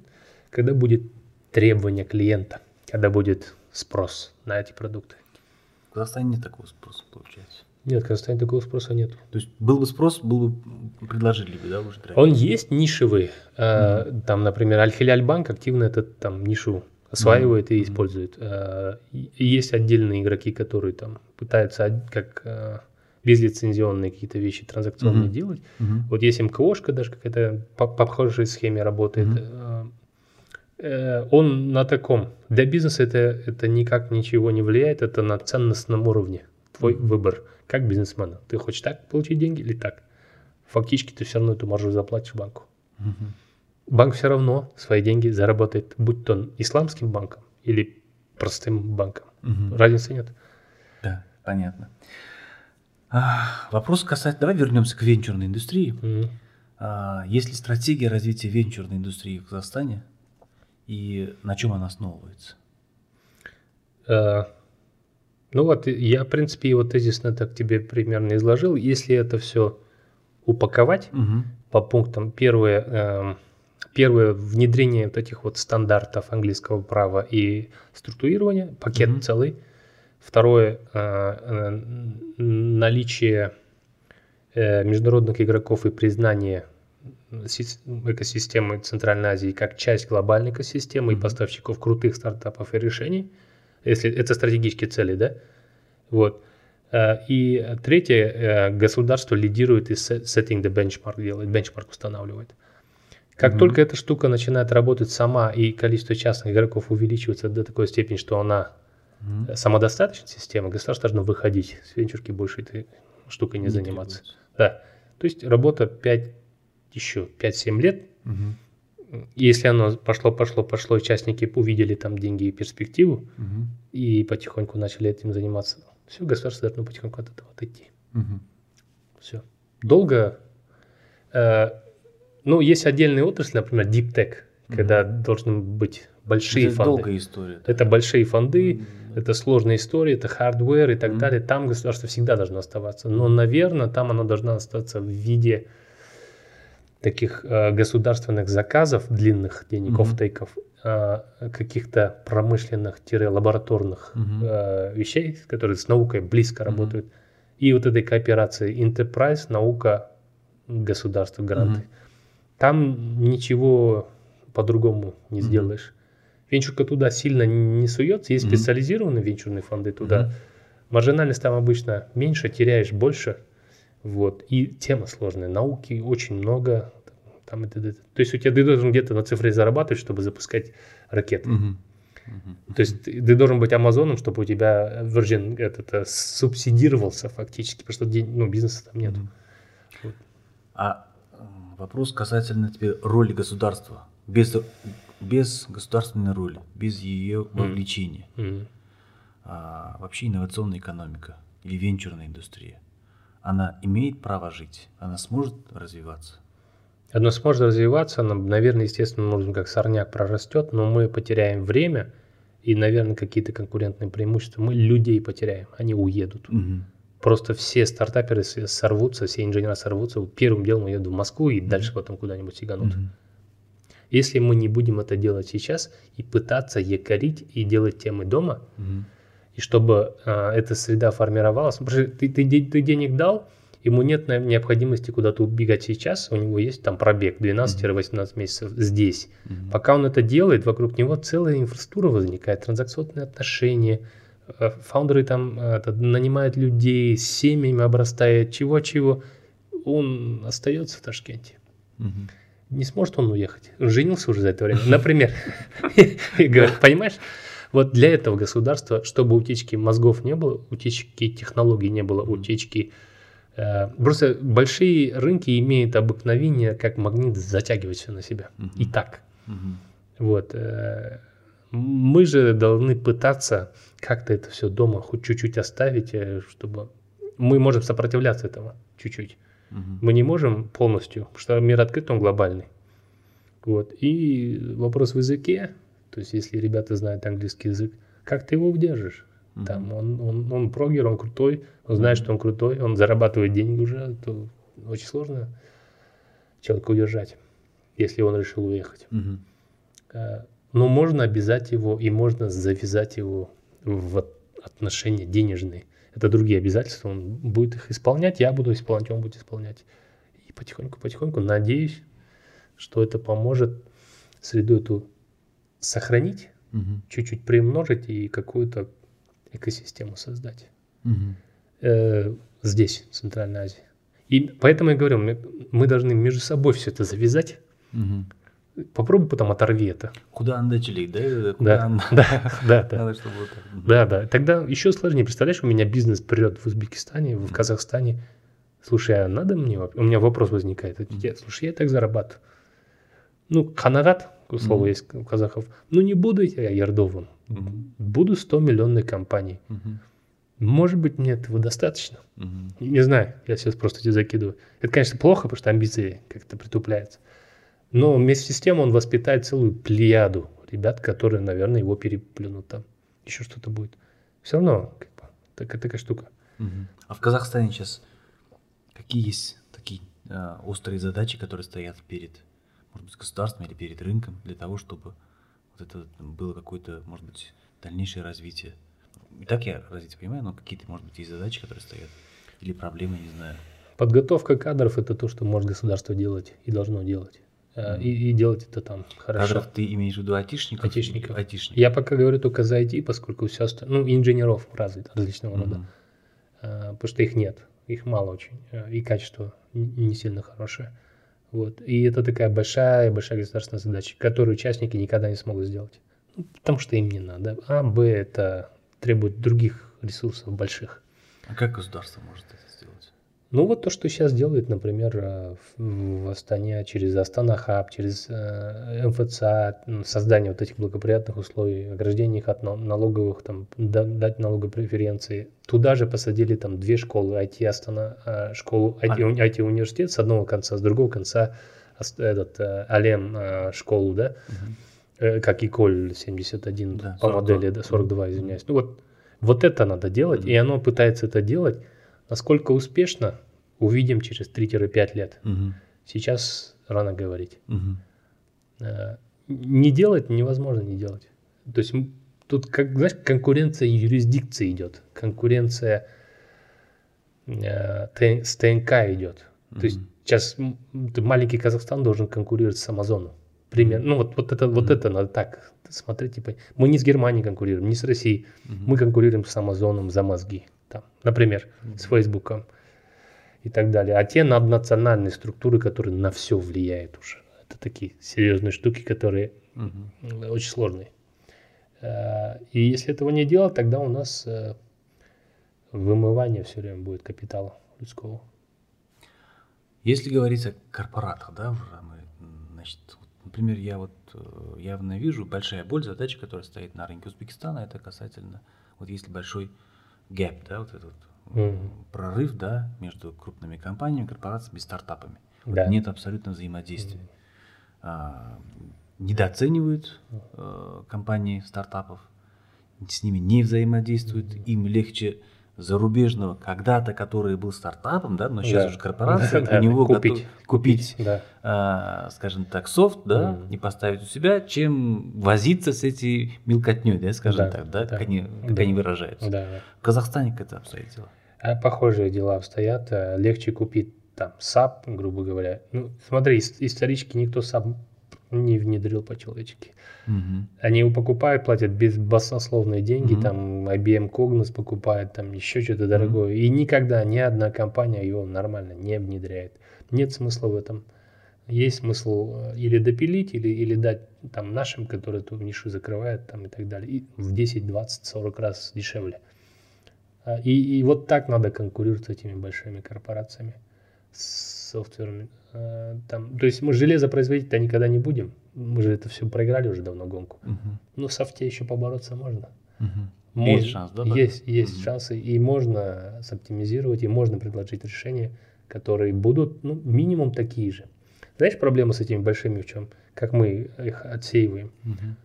Когда будет требование клиента, когда будет спрос на эти продукты. В Казахстане нет такого спроса, получается. Нет, в Казахстане такого спроса нет. То есть был бы спрос, был бы предложили бы, да, уже Он есть нишевый. Mm-hmm. Там, например, Аль-Хиляль банк активно этот там нишу осваивает mm-hmm. и использует. Э, есть отдельные игроки, которые там пытаются как э, безлицензионные какие-то вещи транзакционные uh-huh. делать. Uh-huh. Вот есть МКОшка даже какая-то по, по похожей схеме работает. Uh-huh. Он на таком. Для бизнеса это, это никак ничего не влияет, это на ценностном уровне. Твой uh-huh. выбор как бизнесмена. Ты хочешь так получить деньги или так? Фактически ты все равно эту маржу заплатишь банку. Uh-huh. Банк все равно свои деньги заработает, будь то исламским банком или простым банком. Uh-huh. Разницы нет. Да, понятно. Вопрос касается... Давай вернемся к венчурной индустрии. Mm-hmm. Есть ли стратегия развития венчурной индустрии в Казахстане и на чем она основывается? Uh, ну вот я, в принципе, его тезисно так тебе примерно изложил. Если это все упаковать угу. по пунктам, первое, э, первое внедрение вот этих вот стандартов английского права и структурирования, пакет угу. целый – Второе, э, э, наличие э, международных игроков и признание экосистемы Центральной Азии как часть глобальной экосистемы mm-hmm. и поставщиков крутых стартапов и решений, если это стратегические цели, да, вот. И третье, государство лидирует и setting the benchmark делает, бенчмарк устанавливает. Как mm-hmm. только эта штука начинает работать сама и количество частных игроков увеличивается до такой степени, что она mm-hmm. самодостаточная система, государство должно выходить с венчурки больше этой штукой не, не заниматься. Требуется. Да. То есть работа 5, еще 5-7 лет. Угу. Если оно пошло, пошло, пошло, участники увидели там деньги и перспективу, угу. и потихоньку начали этим заниматься, все, государство должно потихоньку от этого отойти. Угу. Все. Долго. Э, ну, есть отдельные отрасли, например, Deep Tech, угу. когда должны быть большие это фонды. долгая история. Да. Это большие фонды, mm-hmm. это сложная история, это hardware и так mm-hmm. далее. Там государство всегда должно оставаться. Но, наверное, там оно должно остаться в виде таких э, государственных заказов, длинных денег, mm-hmm. офтейков, э, каких-то промышленных-лабораторных mm-hmm. э, вещей, которые с наукой близко mm-hmm. работают. И вот этой кооперации enterprise, наука, государство, гранты. Mm-hmm. Там ничего по-другому не mm-hmm. сделаешь. Венчурка туда сильно не суется, есть mm-hmm. специализированные венчурные фонды туда. Mm-hmm. Маржинальность там обычно меньше, теряешь больше. Вот. И тема сложная. Науки очень много. Там, это, это. То есть у тебя ты должен где-то на цифре зарабатывать, чтобы запускать ракеты. Mm-hmm. Mm-hmm. То есть ты, ты должен быть Амазоном, чтобы у тебя Virgin этот, это, субсидировался фактически, потому что ну, бизнеса там нет. Mm-hmm. Вот. А вопрос касательно тебе роли государства. Без без государственной роли, без ее вовлечения. Mm-hmm. А, вообще инновационная экономика или венчурная индустрия, она имеет право жить, она сможет развиваться. Она сможет развиваться, она, наверное, естественно, образом, как сорняк прорастет, но мы потеряем время и, наверное, какие-то конкурентные преимущества. Мы людей потеряем, они уедут. Угу. Просто все стартаперы сорвутся, все инженеры сорвутся, первым делом уедут в Москву и угу. дальше потом куда-нибудь сиганут. Угу. Если мы не будем это делать сейчас и пытаться якорить и делать темы дома, угу. и чтобы а, эта среда формировалась, потому что ты, ты, ты денег дал, ему нет необходимости куда-то убегать сейчас, у него есть там пробег 12-18 месяцев здесь. mm Пока он это делает, вокруг него целая инфраструктура возникает, транзакционные отношения, фаундеры там э, это, нанимают людей, с семьями обрастает, чего-чего, он остается в Ташкенте. mm не сможет он уехать. Он женился уже за это время. Например. Понимаешь? Вот для этого государства, чтобы утечки мозгов не было, утечки технологий не было, утечки Э, просто большие рынки имеют обыкновение как магнит затягивать все на себя. И так. Вот. Мы же должны пытаться как-то это все дома хоть чуть-чуть оставить, э, чтобы мы можем сопротивляться этому чуть-чуть. Мгм. Мы не можем полностью, потому что мир открыт, он глобальный. Вот. И вопрос в языке, то есть если ребята знают английский язык, как ты его удержишь? Мгм. Там он, он, он прогер, он крутой, он знает, что он крутой, он зарабатывает деньги уже, то очень сложно человека удержать, если он решил уехать. Мгм. Но можно обязать его и можно завязать его в от- отношения денежные. Это другие обязательства, он будет их исполнять, я буду исполнять, он будет исполнять. И потихоньку-потихоньку надеюсь, что это поможет среду эту сохранить, Мгм. чуть-чуть приумножить и какую-то экосистему создать Мгм. э, здесь, в Центральной Азии. И поэтому я говорю, мы, мы должны между собой все это завязать. Мгм. Попробуй потом оторви это. Куда начали, да? Да, Куда да, да, да. Надо, чтобы вот так. Мгм. Да, да. Тогда еще сложнее. Представляешь, у меня бизнес прет в Узбекистане, в Казахстане. Слушай, а надо мне? У меня вопрос возникает. Я- Слушай, я так зарабатываю. Ну, канагат, слово есть у казахов. Ну, не буду я ярдовым. Буду 100 миллионной компанией. Мгм. Может быть, мне этого достаточно? Мгм. Не знаю, я сейчас просто тебе закидываю. Это, конечно, плохо, потому что амбиции как-то притупляются. Но вместе с тем он воспитает целую плеяду ребят, которые, наверное, его переплюнут там. Еще что-то будет. Все равно, как бы, такая, такая штука. А в Казахстане сейчас какие есть такие а, острые задачи, которые стоят перед, может быть, государством или перед рынком для того, чтобы вот это было какое-то, может быть, дальнейшее развитие? И так я развитие понимаю, но какие-то, может быть, есть задачи, которые стоят или проблемы, не знаю. Подготовка кадров – это то, что может государство делать и должно делать. Э. И, и делать это там хорошо. Кадров ты имеешь в виду айтишников? Айтишников. Айтишников. Я пока говорю только за IT, поскольку все остальное, ну, инженеров разных, различного рода. Мгм. А, потому что их нет, их мало очень, э, и качество не сильно хорошее. Вот. И это такая большая-большая государственная задача, которую участники никогда не смогут сделать. Ну, потому что им не надо. А, Б, это требует других ресурсов больших. А как государство может это? Ну, вот то, что сейчас делает, например, э, в, Астане через Астана Хаб, через э, МФЦ, создание вот этих благоприятных условий, ограждение их от на- налоговых, там, да- дать налоговые преференции. Туда же посадили там две школы, IT Астана, э, школу, IT, А- университет с одного конца, с другого конца этот Алем школу, да, э, как Иколь 71 Да, по 42. модели, да, 42, извиняюсь. Ну вот, вот это надо делать, Мгм. и оно пытается это делать. Насколько успешно, увидим через 3-5 лет. Мгм. Сейчас рано говорить. Э, Не делать невозможно не делать. То есть тут, как, знаешь, конкуренция юрисдикции идет, конкуренция э, с ТНК идет. То есть сейчас маленький Казахстан должен конкурировать с Амазоном. Пример. Ну вот, вот это, вот Мгм. это надо так смотреть. Типа, мы не с Германией конкурируем, не с Россией. Мгм. Мы конкурируем с Амазоном за мозги. Там, например, с Фейсбуком и так далее. А те наднациональные структуры, которые на все влияют уже. Это такие серьезные штуки, которые м, очень сложные. Э, И если этого не делать, тогда у нас э, вымывание все время будет капитала людского. Если говорить о корпоратах, да, мы, значит, вот, например, я вот э, явно вижу большая боль, задача, которая стоит на рынке Узбекистана, это касательно, вот если большой гэп, да, вот этот вот, Мгм. прорыв, да, между крупными компаниями, корпорациями и стартапами. Вот Да. Нет абсолютно взаимодействия. А, недооценивают э, компании стартапов, с ними не взаимодействуют, им легче зарубежного когда-то, который был стартапом, да, но сейчас Да. уже корпорация, Да, у него купить, готов- купить, Да. а, скажем так, софт, да, Мгм. и поставить у себя, чем возиться с этой мелкотней, да, скажем Да, так, да, да. как, они, как Да. они выражаются. Да, да. В Казахстане как это обстоит дело? А похожие дела обстоят. э, Легче купить там SAP, грубо говоря. Ну, смотри, ис- исторически никто SAP не внедрил по-человечески. Мгм. Они его покупают, платят без баснословные деньги, Мгм. там IBM Cognos покупает, там еще что-то дорогое. И никогда ни одна компания его нормально не внедряет. Нет смысла в этом. Есть смысл э, или допилить, или, или дать там нашим, которые эту нишу закрывают там, и так далее. И в 10, 20, 40 раз дешевле. А, и, и вот так надо конкурировать с этими большими корпорациями, с софтверами. А, там, то есть мы железо производить-то никогда не будем. Мы же это все проиграли уже давно гонку. Мгм. Но в софте еще побороться можно. Мгм. Можно- Есть шанс, да? Есть, есть Мгм. шансы, и можно соптимизировать, и можно предложить решения, которые будут ну, минимум такие же. Знаешь, проблема с этими большими в чем? Как мы их отсеиваем. Мгм.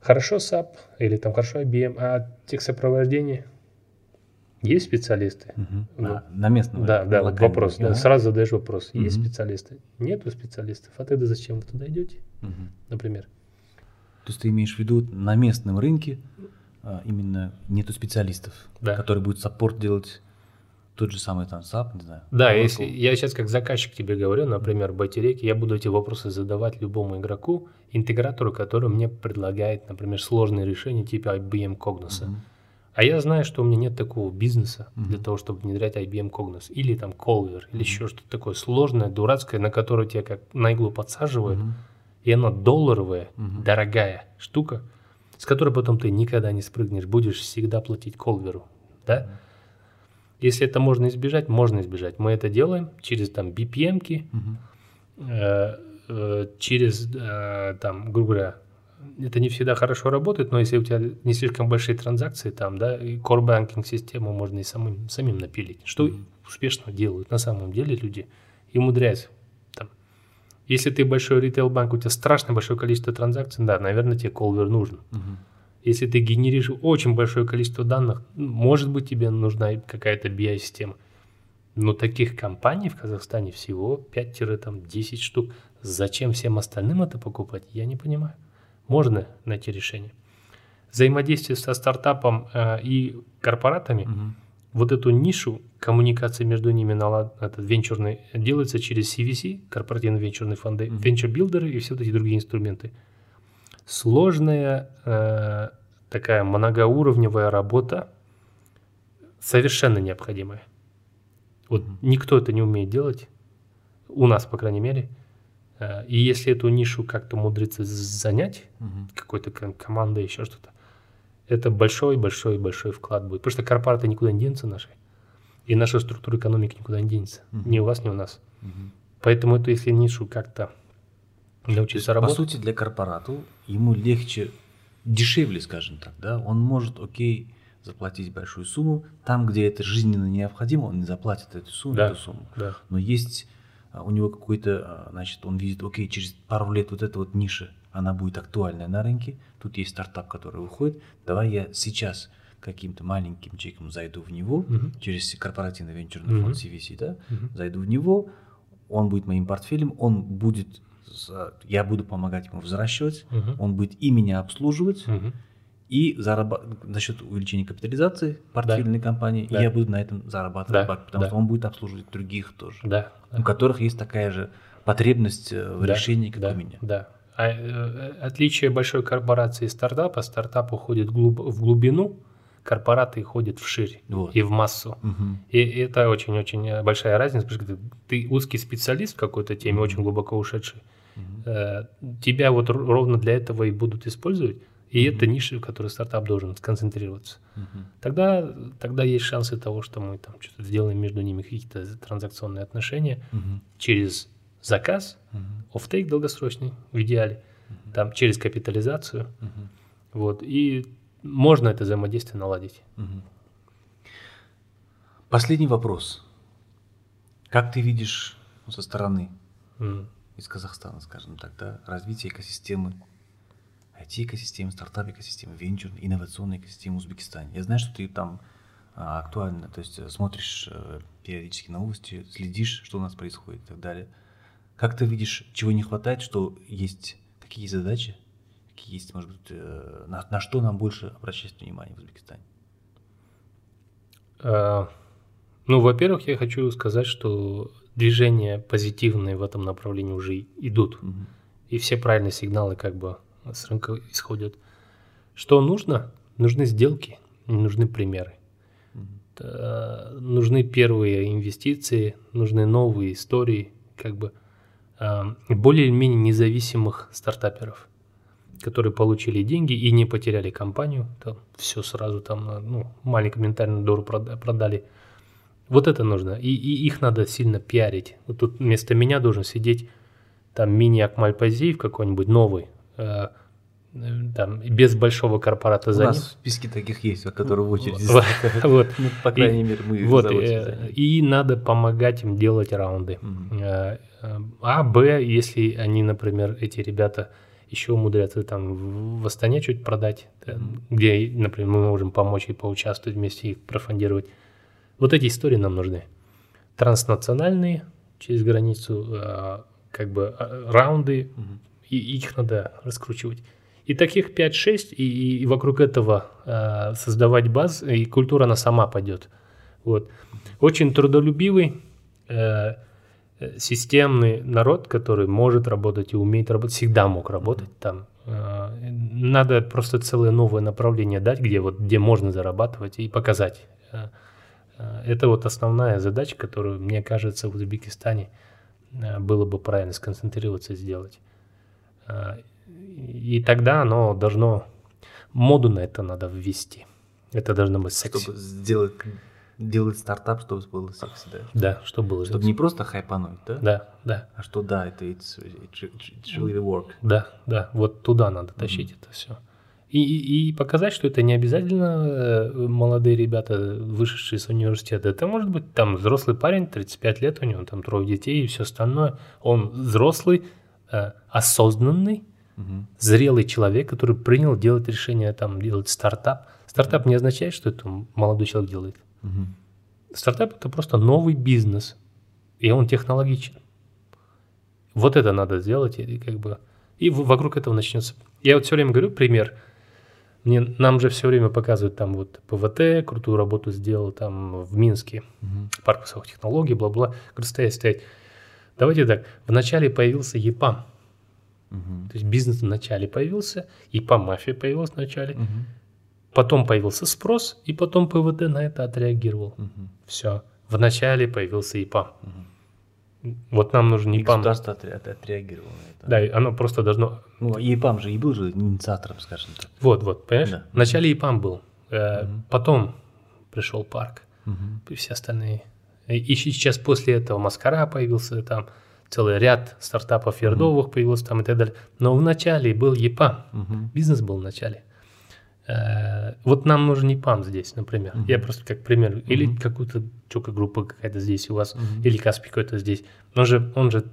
Хорошо SAP или там хорошо IBM, а техсопровождение есть специалисты? Мгм. Ну, На, на местном. Да, да, вот вопрос. да, сразу задаешь вопрос. Есть Мгм. специалисты? Нету специалистов. А тогда зачем вы туда идете, Мгм. например? То есть ты имеешь в виду на местном рынке а, именно нету специалистов, Да. которые будут саппорт делать тот же самый там SAP, не знаю. Да, Oracle. если я сейчас как заказчик тебе говорю, например, в Байтереке, я буду эти вопросы задавать любому игроку, интегратору, который мне предлагает, например, сложные решения типа IBM Cognos. Мгм. А я знаю, что у меня нет такого бизнеса для Мгм. того, чтобы внедрять IBM Cognos. Или там Colver, или еще что-то такое сложное, дурацкое, на которое тебя как на иглу подсаживают. Мгм. И она долларовая, Мгм. дорогая штука, с которой потом ты никогда не спрыгнешь, будешь всегда платить колверу, да? Если это можно избежать, можно избежать. Мы это делаем через там BPM-ки, Мгм. э, э, через э, там, грубо говоря, это не всегда хорошо работает, но если у тебя не слишком большие транзакции там, да, и core banking систему можно и самим, самим напилить, что Мгм. успешно делают на самом деле люди и умудряются. Там. Если ты большой ритейл-банк, у тебя страшно большое количество транзакций, да, наверное, тебе колвер нужен. Мгм. Если ты генеришь очень большое количество данных, может быть, тебе нужна какая-то BI-система. Но таких компаний в Казахстане всего 5-10 штук. Зачем всем остальным это покупать, я не понимаю. Можно найти решение. Взаимодействие со стартапом э, и корпоратами, Мгм. вот эту нишу коммуникации между ними налад, этот венчурный делается через CVC, корпоративные венчурные фонды, Мгм. венчур-билдеры и все эти другие инструменты. Сложная э, такая многоуровневая работа, совершенно необходимая. Вот Мгм. никто это не умеет делать, у нас, по крайней мере. Э, И если эту нишу как-то умудриться занять, Мгм. какой-то ком- командой, еще что-то. Это большой-большой-большой вклад будет. Потому что корпораты никуда не денутся наши. И наша структура экономики никуда не денется. Мгм. Ни у вас, ни у нас. Мгм. Поэтому эту, если нишу как-то научиться по работать... сути, для корпорату ему легче, дешевле, скажем так, да, он может, окей, заплатить большую сумму, там, где это жизненно необходимо, он не заплатит эту сумму, Да. эту сумму. Да. Но есть у него какой-то, а, значит, он видит, окей, через пару лет вот эта вот ниша, она будет актуальная на рынке, тут есть стартап, который выходит, давай я сейчас каким-то маленьким чеком зайду в него, Мгм. через корпоративный венчурный Мгм. фонд CVC, да, Мгм. зайду в него, он будет моим портфелем, он будет, я буду помогать ему взращивать, Мгм. он будет и меня обслуживать, Мгм. И зарабатывать за счет увеличения капитализации портфельной компании, Да. я буду на этом зарабатывать Да, потому да. что он будет обслуживать других тоже, Да. у которых есть такая же потребность э, в Да, решении, как да, у меня. Да. А, э, отличие большой корпорации и стартапа, стартап уходит глуб- в глубину, корпораты ходят вширь Вот. и в массу. Мгм. И это очень-очень э, большая разница, потому что ты узкий специалист в какой-то теме, Мгм. очень глубоко ушедший. Э, Тебя вот ровно для этого и будут использовать, и Мгм. это ниша, в которой стартап должен сконцентрироваться. Мгм. Тогда, тогда есть шансы того, что мы там что-то сделаем между ними, какие-то транзакционные отношения Мгм. через заказ, Мгм. офтейк долгосрочный в идеале, Мгм. там через капитализацию, Мгм. вот, и можно это взаимодействие наладить. Мгм. Последний вопрос. Как ты видишь ну, со стороны М. из Казахстана, скажем так, да, развитие экосистемы, IT-экосистемы, стартап-экосистемы, венчурной, инновационной экосистемы в Узбекистане? Я знаю, что ты там а, актуально, то есть э, смотришь э, периодически новости, следишь, что у нас происходит и так далее. Как ты видишь, чего не хватает, что есть, какие задачи, какие есть, может быть, э, на, на что нам больше обращать внимание в Узбекистане? А, Ну, во-первых, я хочу сказать, что движения позитивные в этом направлении уже идут. Мгм. И все правильные сигналы как бы с рынка исходят. Что нужно? Нужны сделки, нужны примеры. Э, нужны первые инвестиции, нужны новые истории, как бы э, более-менее независимых стартаперов. которые получили деньги и не потеряли компанию, там все сразу там, на, ну, маленькую ментальную дору продали. Вот это нужно, и, и их надо сильно пиарить. Вот тут вместо меня должен сидеть там мини Акмаль Пазиев какой-нибудь новый, э, там, без большого корпората за У нас списке таких есть, которые в очереди Вот. Ну, по крайней мере, мы вот, э, И надо помогать им делать раунды. Э, а, Б, если они, например, эти ребята еще умудрятся там в Астане чуть продать, где, например, мы можем помочь и поучаствовать вместе, их профондировать. Вот эти истории нам нужны. Транснациональные, через границу, как бы раунды, и их надо раскручивать. И таких 5-6, и, и вокруг этого э, создавать баз, и культура она сама пойдет. Вот. Очень трудолюбивый, э, системный народ, который может работать и умеет работать, всегда мог работать там. Э, надо просто целое новое направление дать, где, вот, где можно зарабатывать и показать. Э, э, это вот основная задача, которую, мне кажется, в Узбекистане э, было бы правильно сконцентрироваться и сделать. И тогда оно должно, моду на это надо ввести. Это должно быть секси. Чтобы сделать, делать стартап, чтобы было секси, да? Да, чтобы было Чтобы не просто хайпануть, да? Да, да. А что да, это it's, it's really work. Да, да, вот туда надо тащить mm-hmm. это все. И, и, и показать, что это не обязательно э, молодые ребята, вышедшие из университета. Это может быть там взрослый парень, 35 лет, у него там трое детей и все остальное. Он взрослый, э, осознанный, угу. зрелый человек, который принял делать решение, там, делать стартап. Стартап не означает, что это молодой человек делает. Угу. Стартап – это просто новый бизнес, и он технологичен. Вот это надо сделать, и как бы и вокруг этого начнется. Я вот все время говорю пример. Мне, нам же все время показывают там вот ПВТ, крутую работу сделал там в Минске, угу. парк высоких технологий, бла-бла. Говорю, стоять, стоять. Давайте так, вначале появился ЕПАМ. Угу. То есть бизнес вначале появился, и по мафии появился вначале. Угу. Потом появился спрос, и потом ПВД на это отреагировал. Угу. Все. Вначале появился ИПАМ. Угу. Вот нам нужен ИПАМ. Государство отреагировало на это. Да, оно просто должно... Ну, ИПАМ же и был же инициатором, скажем так. Вот, вот, понимаешь? Да. Вначале ИПАМ был, э, угу. потом пришел парк, угу. и все остальные. И сейчас после этого Маскара появился там, целый ряд стартапов ярдовых mm-hmm. появился там и так далее. Но в начале был ЕПАМ, mm-hmm. бизнес был в начале. Э, вот нам нужен ЕПАМ здесь, например. Mm-hmm. Я просто как пример. Mm-hmm. Или какую-то чука группа какая-то здесь у вас, mm-hmm. или Каспий какой-то здесь. Он же, он же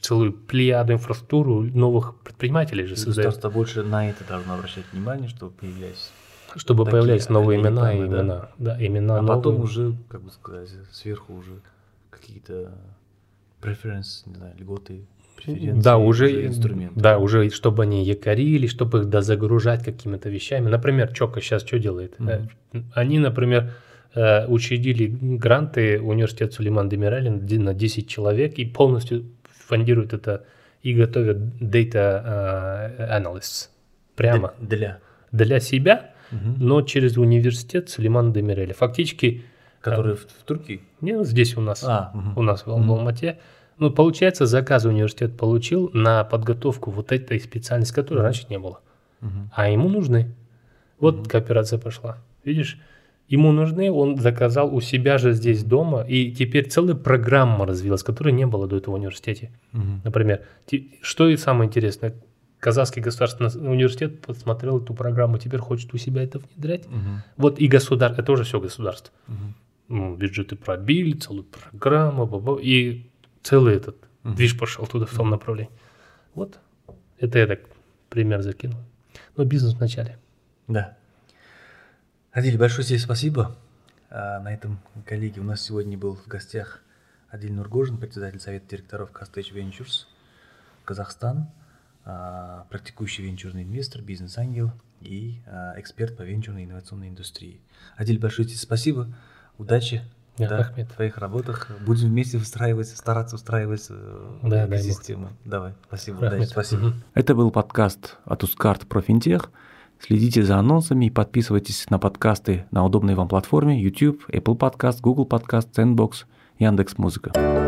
целую плеяду инфраструктуру новых предпринимателей же создает. Государство больше на это должно обращать внимание, чтобы появлялись чтобы такие, появлялись новые имена и имена. Да, да имена а новые. потом уже, как бы сказать, сверху уже какие-то преференс, не знаю, льготы, преференции, да, уже, уже инструменты. Да, уже чтобы они якорили, чтобы их дозагружать какими-то вещами. Например, Чока сейчас что делает? Mm-hmm. Они, например, э, учредили гранты университет Сулейман Демирали на 10 человек и полностью фондируют это и готовят data uh, analysts прямо для для себя, угу. но через университет Сулейман Демирели. Фактически Который в, в Турции? Нет, здесь у нас. А, угу. У нас в, в Алмате. Ну, получается, заказ университет получил на подготовку вот этой специальности, которой раньше не было. Угу. А ему нужны. Вот угу. кооперация пошла. Видишь? Ему нужны, он заказал у себя же здесь дома, и теперь целая программа развилась, которой не было до этого в университете. Угу. Например, что и самое интересное, Казахский государственный университет посмотрел эту программу, теперь хочет у себя это внедрять. Угу. Вот и государство, это уже все государство. Угу. Ну, бюджеты пробили, целую программу, баба, и целый этот угу. движ пошел туда в том направлении. Вот, это я так пример закинул. Но бизнес в начале. Да. Адиль, большое тебе спасибо. А, на этом, коллеги, у нас сегодня был в гостях Адиль Нургожин, председатель совета директоров Castage Ventures Казахстан, практикующий венчурный инвестор, бизнес-ангел и а, эксперт по венчурной инновационной индустрии. Адиль, большое тебе спасибо удачи да, да, в твоих работах. Будем вместе выстраивать, стараться устраивать э, да, экосистему. Давай, спасибо, Рахмет. удачи, спасибо. Это был подкаст от Ускарт про финтех. Следите за анонсами и подписывайтесь на подкасты на удобной вам платформе YouTube, Apple Podcast, Google Podcast, Sandbox, Яндекс.Музыка. Музыка.